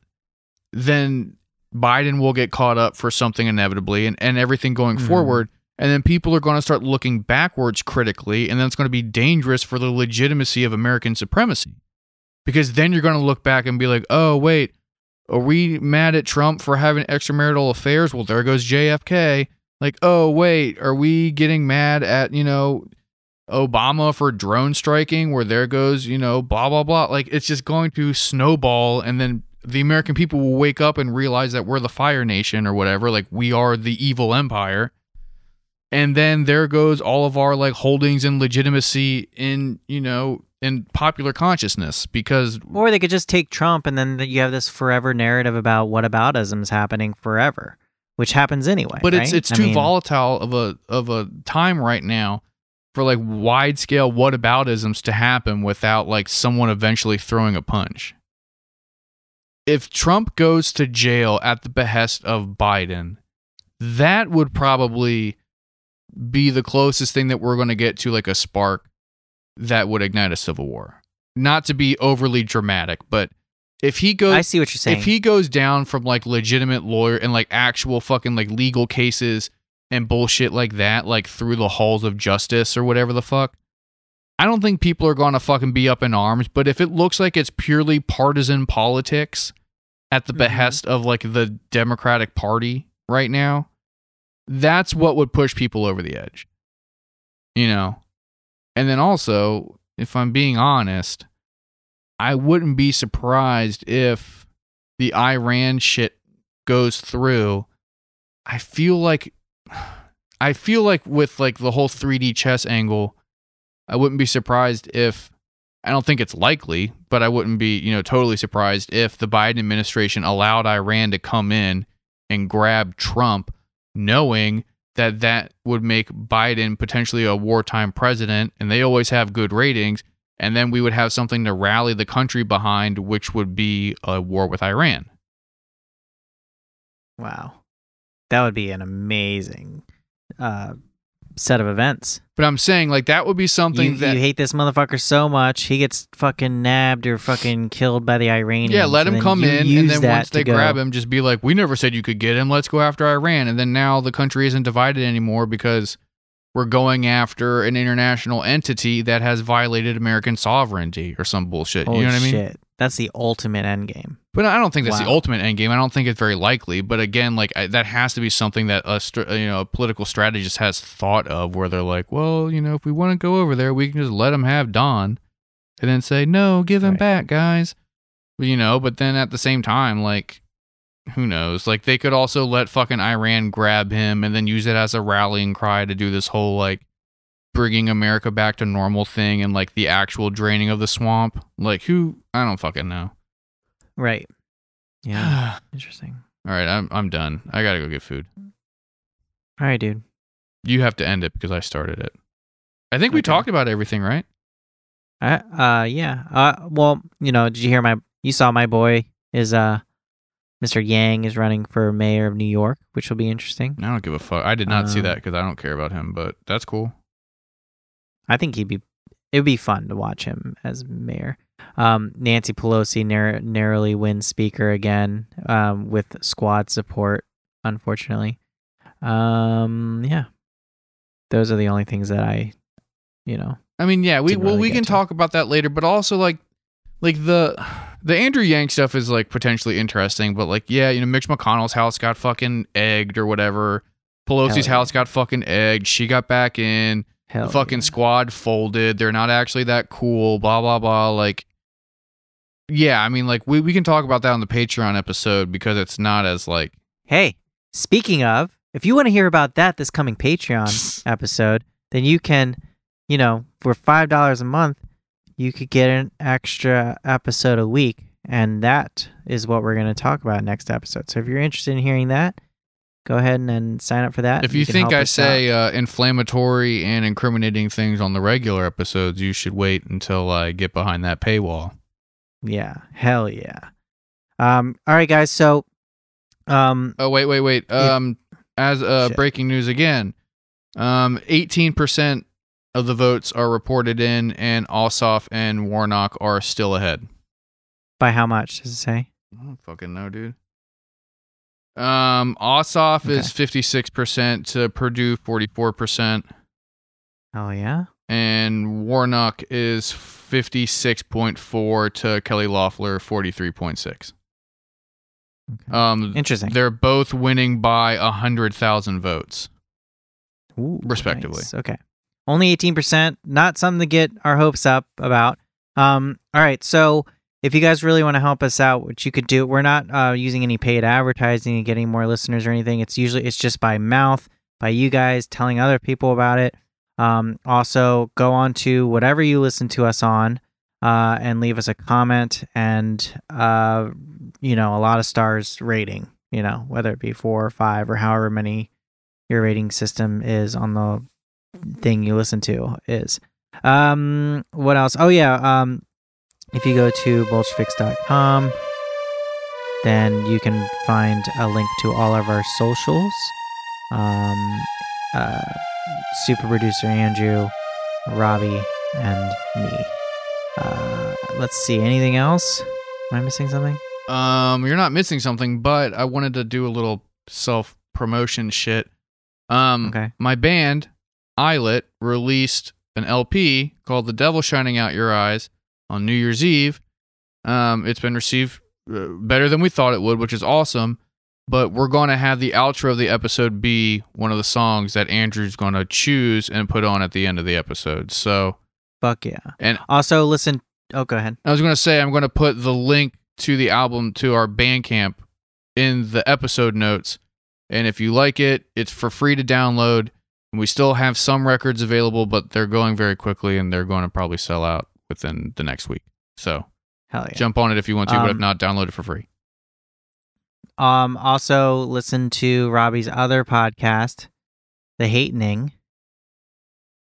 Speaker 1: then Biden will get caught up for something inevitably and, and everything going
Speaker 2: Mhm.
Speaker 1: forward. And then people are going to start looking backwards critically. And then it's going to be dangerous for the legitimacy of American supremacy. Because then you're going to look back and be like, oh, wait, are we mad at Trump for having extramarital affairs? Well, there goes JFK. Like, oh, wait, are we getting mad at, you know, Obama for drone striking? Where there goes, you know, blah, blah, blah. Like, it's just going to snowball. And then the American people will wake up and realize that we're the fire nation or whatever. Like, we are the evil empire. And then there goes all of our like holdings and legitimacy in, you know, in popular consciousness because
Speaker 2: or they could just take Trump and then you have this forever narrative about whataboutism's happening forever, which happens anyway.
Speaker 1: but it's
Speaker 2: right?
Speaker 1: it's
Speaker 2: I
Speaker 1: too
Speaker 2: mean,
Speaker 1: volatile of a of a time right now for like wide scale whataboutisms to happen without like someone eventually throwing a punch. If Trump goes to jail at the behest of Biden, that would probably be the closest thing that we're going to get to like a spark that would ignite a civil war. Not to be overly dramatic, but if he goes
Speaker 2: I see what you're saying.
Speaker 1: if he goes down from like legitimate lawyer and like actual fucking like legal cases and bullshit like that, like through the halls of justice or whatever the fuck, I don't think people are going to fucking be up in arms. But if it looks like it's purely partisan politics at the
Speaker 2: Mhm.
Speaker 1: behest of like the Democratic Party right now, that's what would push people over the edge. You know? And then also, if I'm being honest, I wouldn't be surprised if the Iran shit goes through. I feel like *sighs* I feel like with like the whole 3D chess angle, I wouldn't be surprised if I don't think it's likely, but I wouldn't be, you know, totally surprised if the Biden administration allowed Iran to come in and grab Trump, knowing that that would make Biden potentially a wartime president, and they always have good ratings. And then we would have something to rally the country behind, which would be a war with Iran.
Speaker 2: Wow. That would be an amazing uh, set of events.
Speaker 1: But I'm saying, like, that would be something
Speaker 2: You,
Speaker 1: that.
Speaker 2: you hate this motherfucker so much, he gets fucking nabbed or fucking killed by the Iranians.
Speaker 1: yeah, let him come in, and then once they
Speaker 2: go-
Speaker 1: grab him, just be like, "We never said you could get him. Let's go after Iran." And then now the country isn't divided anymore because we're going after an international entity that has violated American sovereignty or some bullshit.
Speaker 2: Holy
Speaker 1: you know what I mean?
Speaker 2: shit. That's the ultimate end game.
Speaker 1: But I don't think that's the ultimate end game. I don't think it's very likely. But again, like I, that has to be something that a you know a political strategist has thought of, where they're like, well, you know, if we want to go over there, we can just let them have Don, and then say, no, give him
Speaker 2: Right.
Speaker 1: back, guys. You know, but then at the same time, like, who knows? Like they could also let fucking Iran grab him and then use it as a rallying cry to do this whole like bringing America back to normal thing and like the actual draining of the swamp. Like who? I don't fucking know.
Speaker 2: Right. Yeah. *sighs* Interesting.
Speaker 1: All right, I'm I'm done. I gotta go get food.
Speaker 2: All right, dude.
Speaker 1: You have to end it because I started it. I think we
Speaker 2: Okay.
Speaker 1: talked about everything, right?
Speaker 2: I, uh, yeah. Uh, well, you know, did you hear my? You saw my boy is uh, Mr. Yang is running for mayor of New York, which will be interesting.
Speaker 1: I don't give a fuck. I did not see
Speaker 2: Um,
Speaker 1: that because I don't care about him, but that's cool.
Speaker 2: I think he'd be. It would be fun to watch him as mayor. Um, Nancy Pelosi narr- narrowly wins speaker again um, with squad support, unfortunately. Um, yeah, those are the only things that I, you know,
Speaker 1: I mean, yeah, we well
Speaker 2: really
Speaker 1: we can
Speaker 2: to.
Speaker 1: talk about that later, but also like like the the Andrew Yang stuff is like potentially interesting, but like yeah, you know, Mitch McConnell's house got fucking egged or whatever. Pelosi's
Speaker 2: yeah.
Speaker 1: house got fucking egged. She got back in.
Speaker 2: Hell
Speaker 1: the fucking
Speaker 2: yeah.
Speaker 1: squad folded. They're not actually that cool. Blah blah blah. Like, yeah, I mean, like we we can talk about that on the Patreon episode because it's not as like
Speaker 2: Hey, speaking of, if you want to hear about that this coming Patreon *laughs* episode, then you can, you know, for five dollars a month, you could get an extra episode a week, and that is what we're going to talk about next episode. So if you're interested in hearing that, go ahead and, and sign up for that.
Speaker 1: if you
Speaker 2: can
Speaker 1: think I say uh, inflammatory and incriminating things on the regular episodes, you should wait until I get behind that paywall.
Speaker 2: yeah, hell yeah. Um, all right, guys. So, um,
Speaker 1: Oh wait, wait, wait. Um, as uh,
Speaker 2: Shit.
Speaker 1: breaking news again, um, eighteen percent of the votes are reported in, and Ossoff and Warnock are still ahead.
Speaker 2: by how much does it say?
Speaker 1: I don't fucking know, dude. Um, Ossoff is fifty six percent to Perdue forty four percent,
Speaker 2: Oh yeah.
Speaker 1: and Warnock is fifty six point four to Kelly Loeffler forty three point six.
Speaker 2: Okay.
Speaker 1: Um,
Speaker 2: Interesting.
Speaker 1: they're both winning by a hundred thousand votes.
Speaker 2: Ooh,
Speaker 1: respectively.
Speaker 2: nice. Okay. Only 18%, not something to get our hopes up about. Um, all right. So if you guys really want to help us out, what you could do, we're not uh, using any paid advertising and getting more listeners or anything. It's usually, it's just by mouth, by you guys telling other people about it. Um, also, go on to whatever you listen to us on uh, and leave us a comment and, uh, you know, a lot of stars rating, you know, whether it be four or five or however many your rating system is on the thing you listen to is. Um, what else? Oh yeah. Um, if you go to bolshevix.com, then you can find a link to all of our socials. Um, uh, super producer Andrew, Robbie, and me. Uh, let's see. Anything else? Am I missing something?
Speaker 1: Um, you're not missing something, but I wanted to do a little self promotion shit. Um,
Speaker 2: Okay.
Speaker 1: my band, Islet, released an LP called "The Devil Shining Out Your Eyes" on New Year's Eve. Um, it's been received uh, better than we thought it would, which is awesome. But we're going to have the outro of the episode be one of the songs that Andrew's going to choose and put on at the end of the episode. So
Speaker 2: Fuck yeah.
Speaker 1: And-
Speaker 2: also listen. Oh, go ahead.
Speaker 1: I was going to say I'm going to put the link to the album to our Bandcamp in the episode notes. And if you like it, it's for free to download. And we still have some records available, but they're going very quickly and they're going to probably sell out within the next week. So
Speaker 2: Hell yeah.
Speaker 1: jump on it if you want to, but if
Speaker 2: Um,
Speaker 1: not, download it for free.
Speaker 2: Um, also listen to Robbie's other podcast, The Hatening.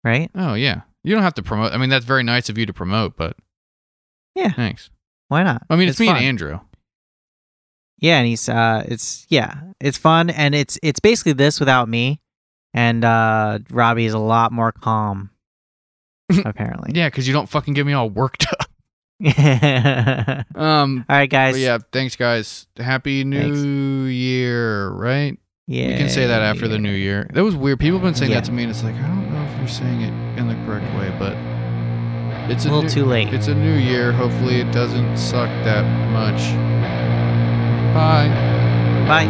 Speaker 2: Right?
Speaker 1: Oh yeah, you don't have to promote. I mean, that's very nice of you to promote, but
Speaker 2: Yeah.
Speaker 1: thanks.
Speaker 2: Why not?
Speaker 1: I mean, it's, me
Speaker 2: fun.
Speaker 1: and Andrew.
Speaker 2: Yeah, and he's uh it's yeah, it's fun and it's it's basically this without me. And uh Robbie is a lot more calm. Apparently.
Speaker 1: Yeah, because you don't fucking get me all worked up.
Speaker 2: Yeah. *laughs* *laughs*
Speaker 1: Um,
Speaker 2: All right, guys.
Speaker 1: yeah, thanks guys. Happy New
Speaker 2: Thanks.
Speaker 1: Year, right?
Speaker 2: Yeah.
Speaker 1: We can say that after the new year. That was weird. People have been saying
Speaker 2: Yeah.
Speaker 1: that to me, and it's like I don't know if you're saying it in the correct way, but it's
Speaker 2: A little
Speaker 1: new,
Speaker 2: too late.
Speaker 1: It's a new year. Hopefully, it doesn't suck that much. Bye.
Speaker 2: Bye.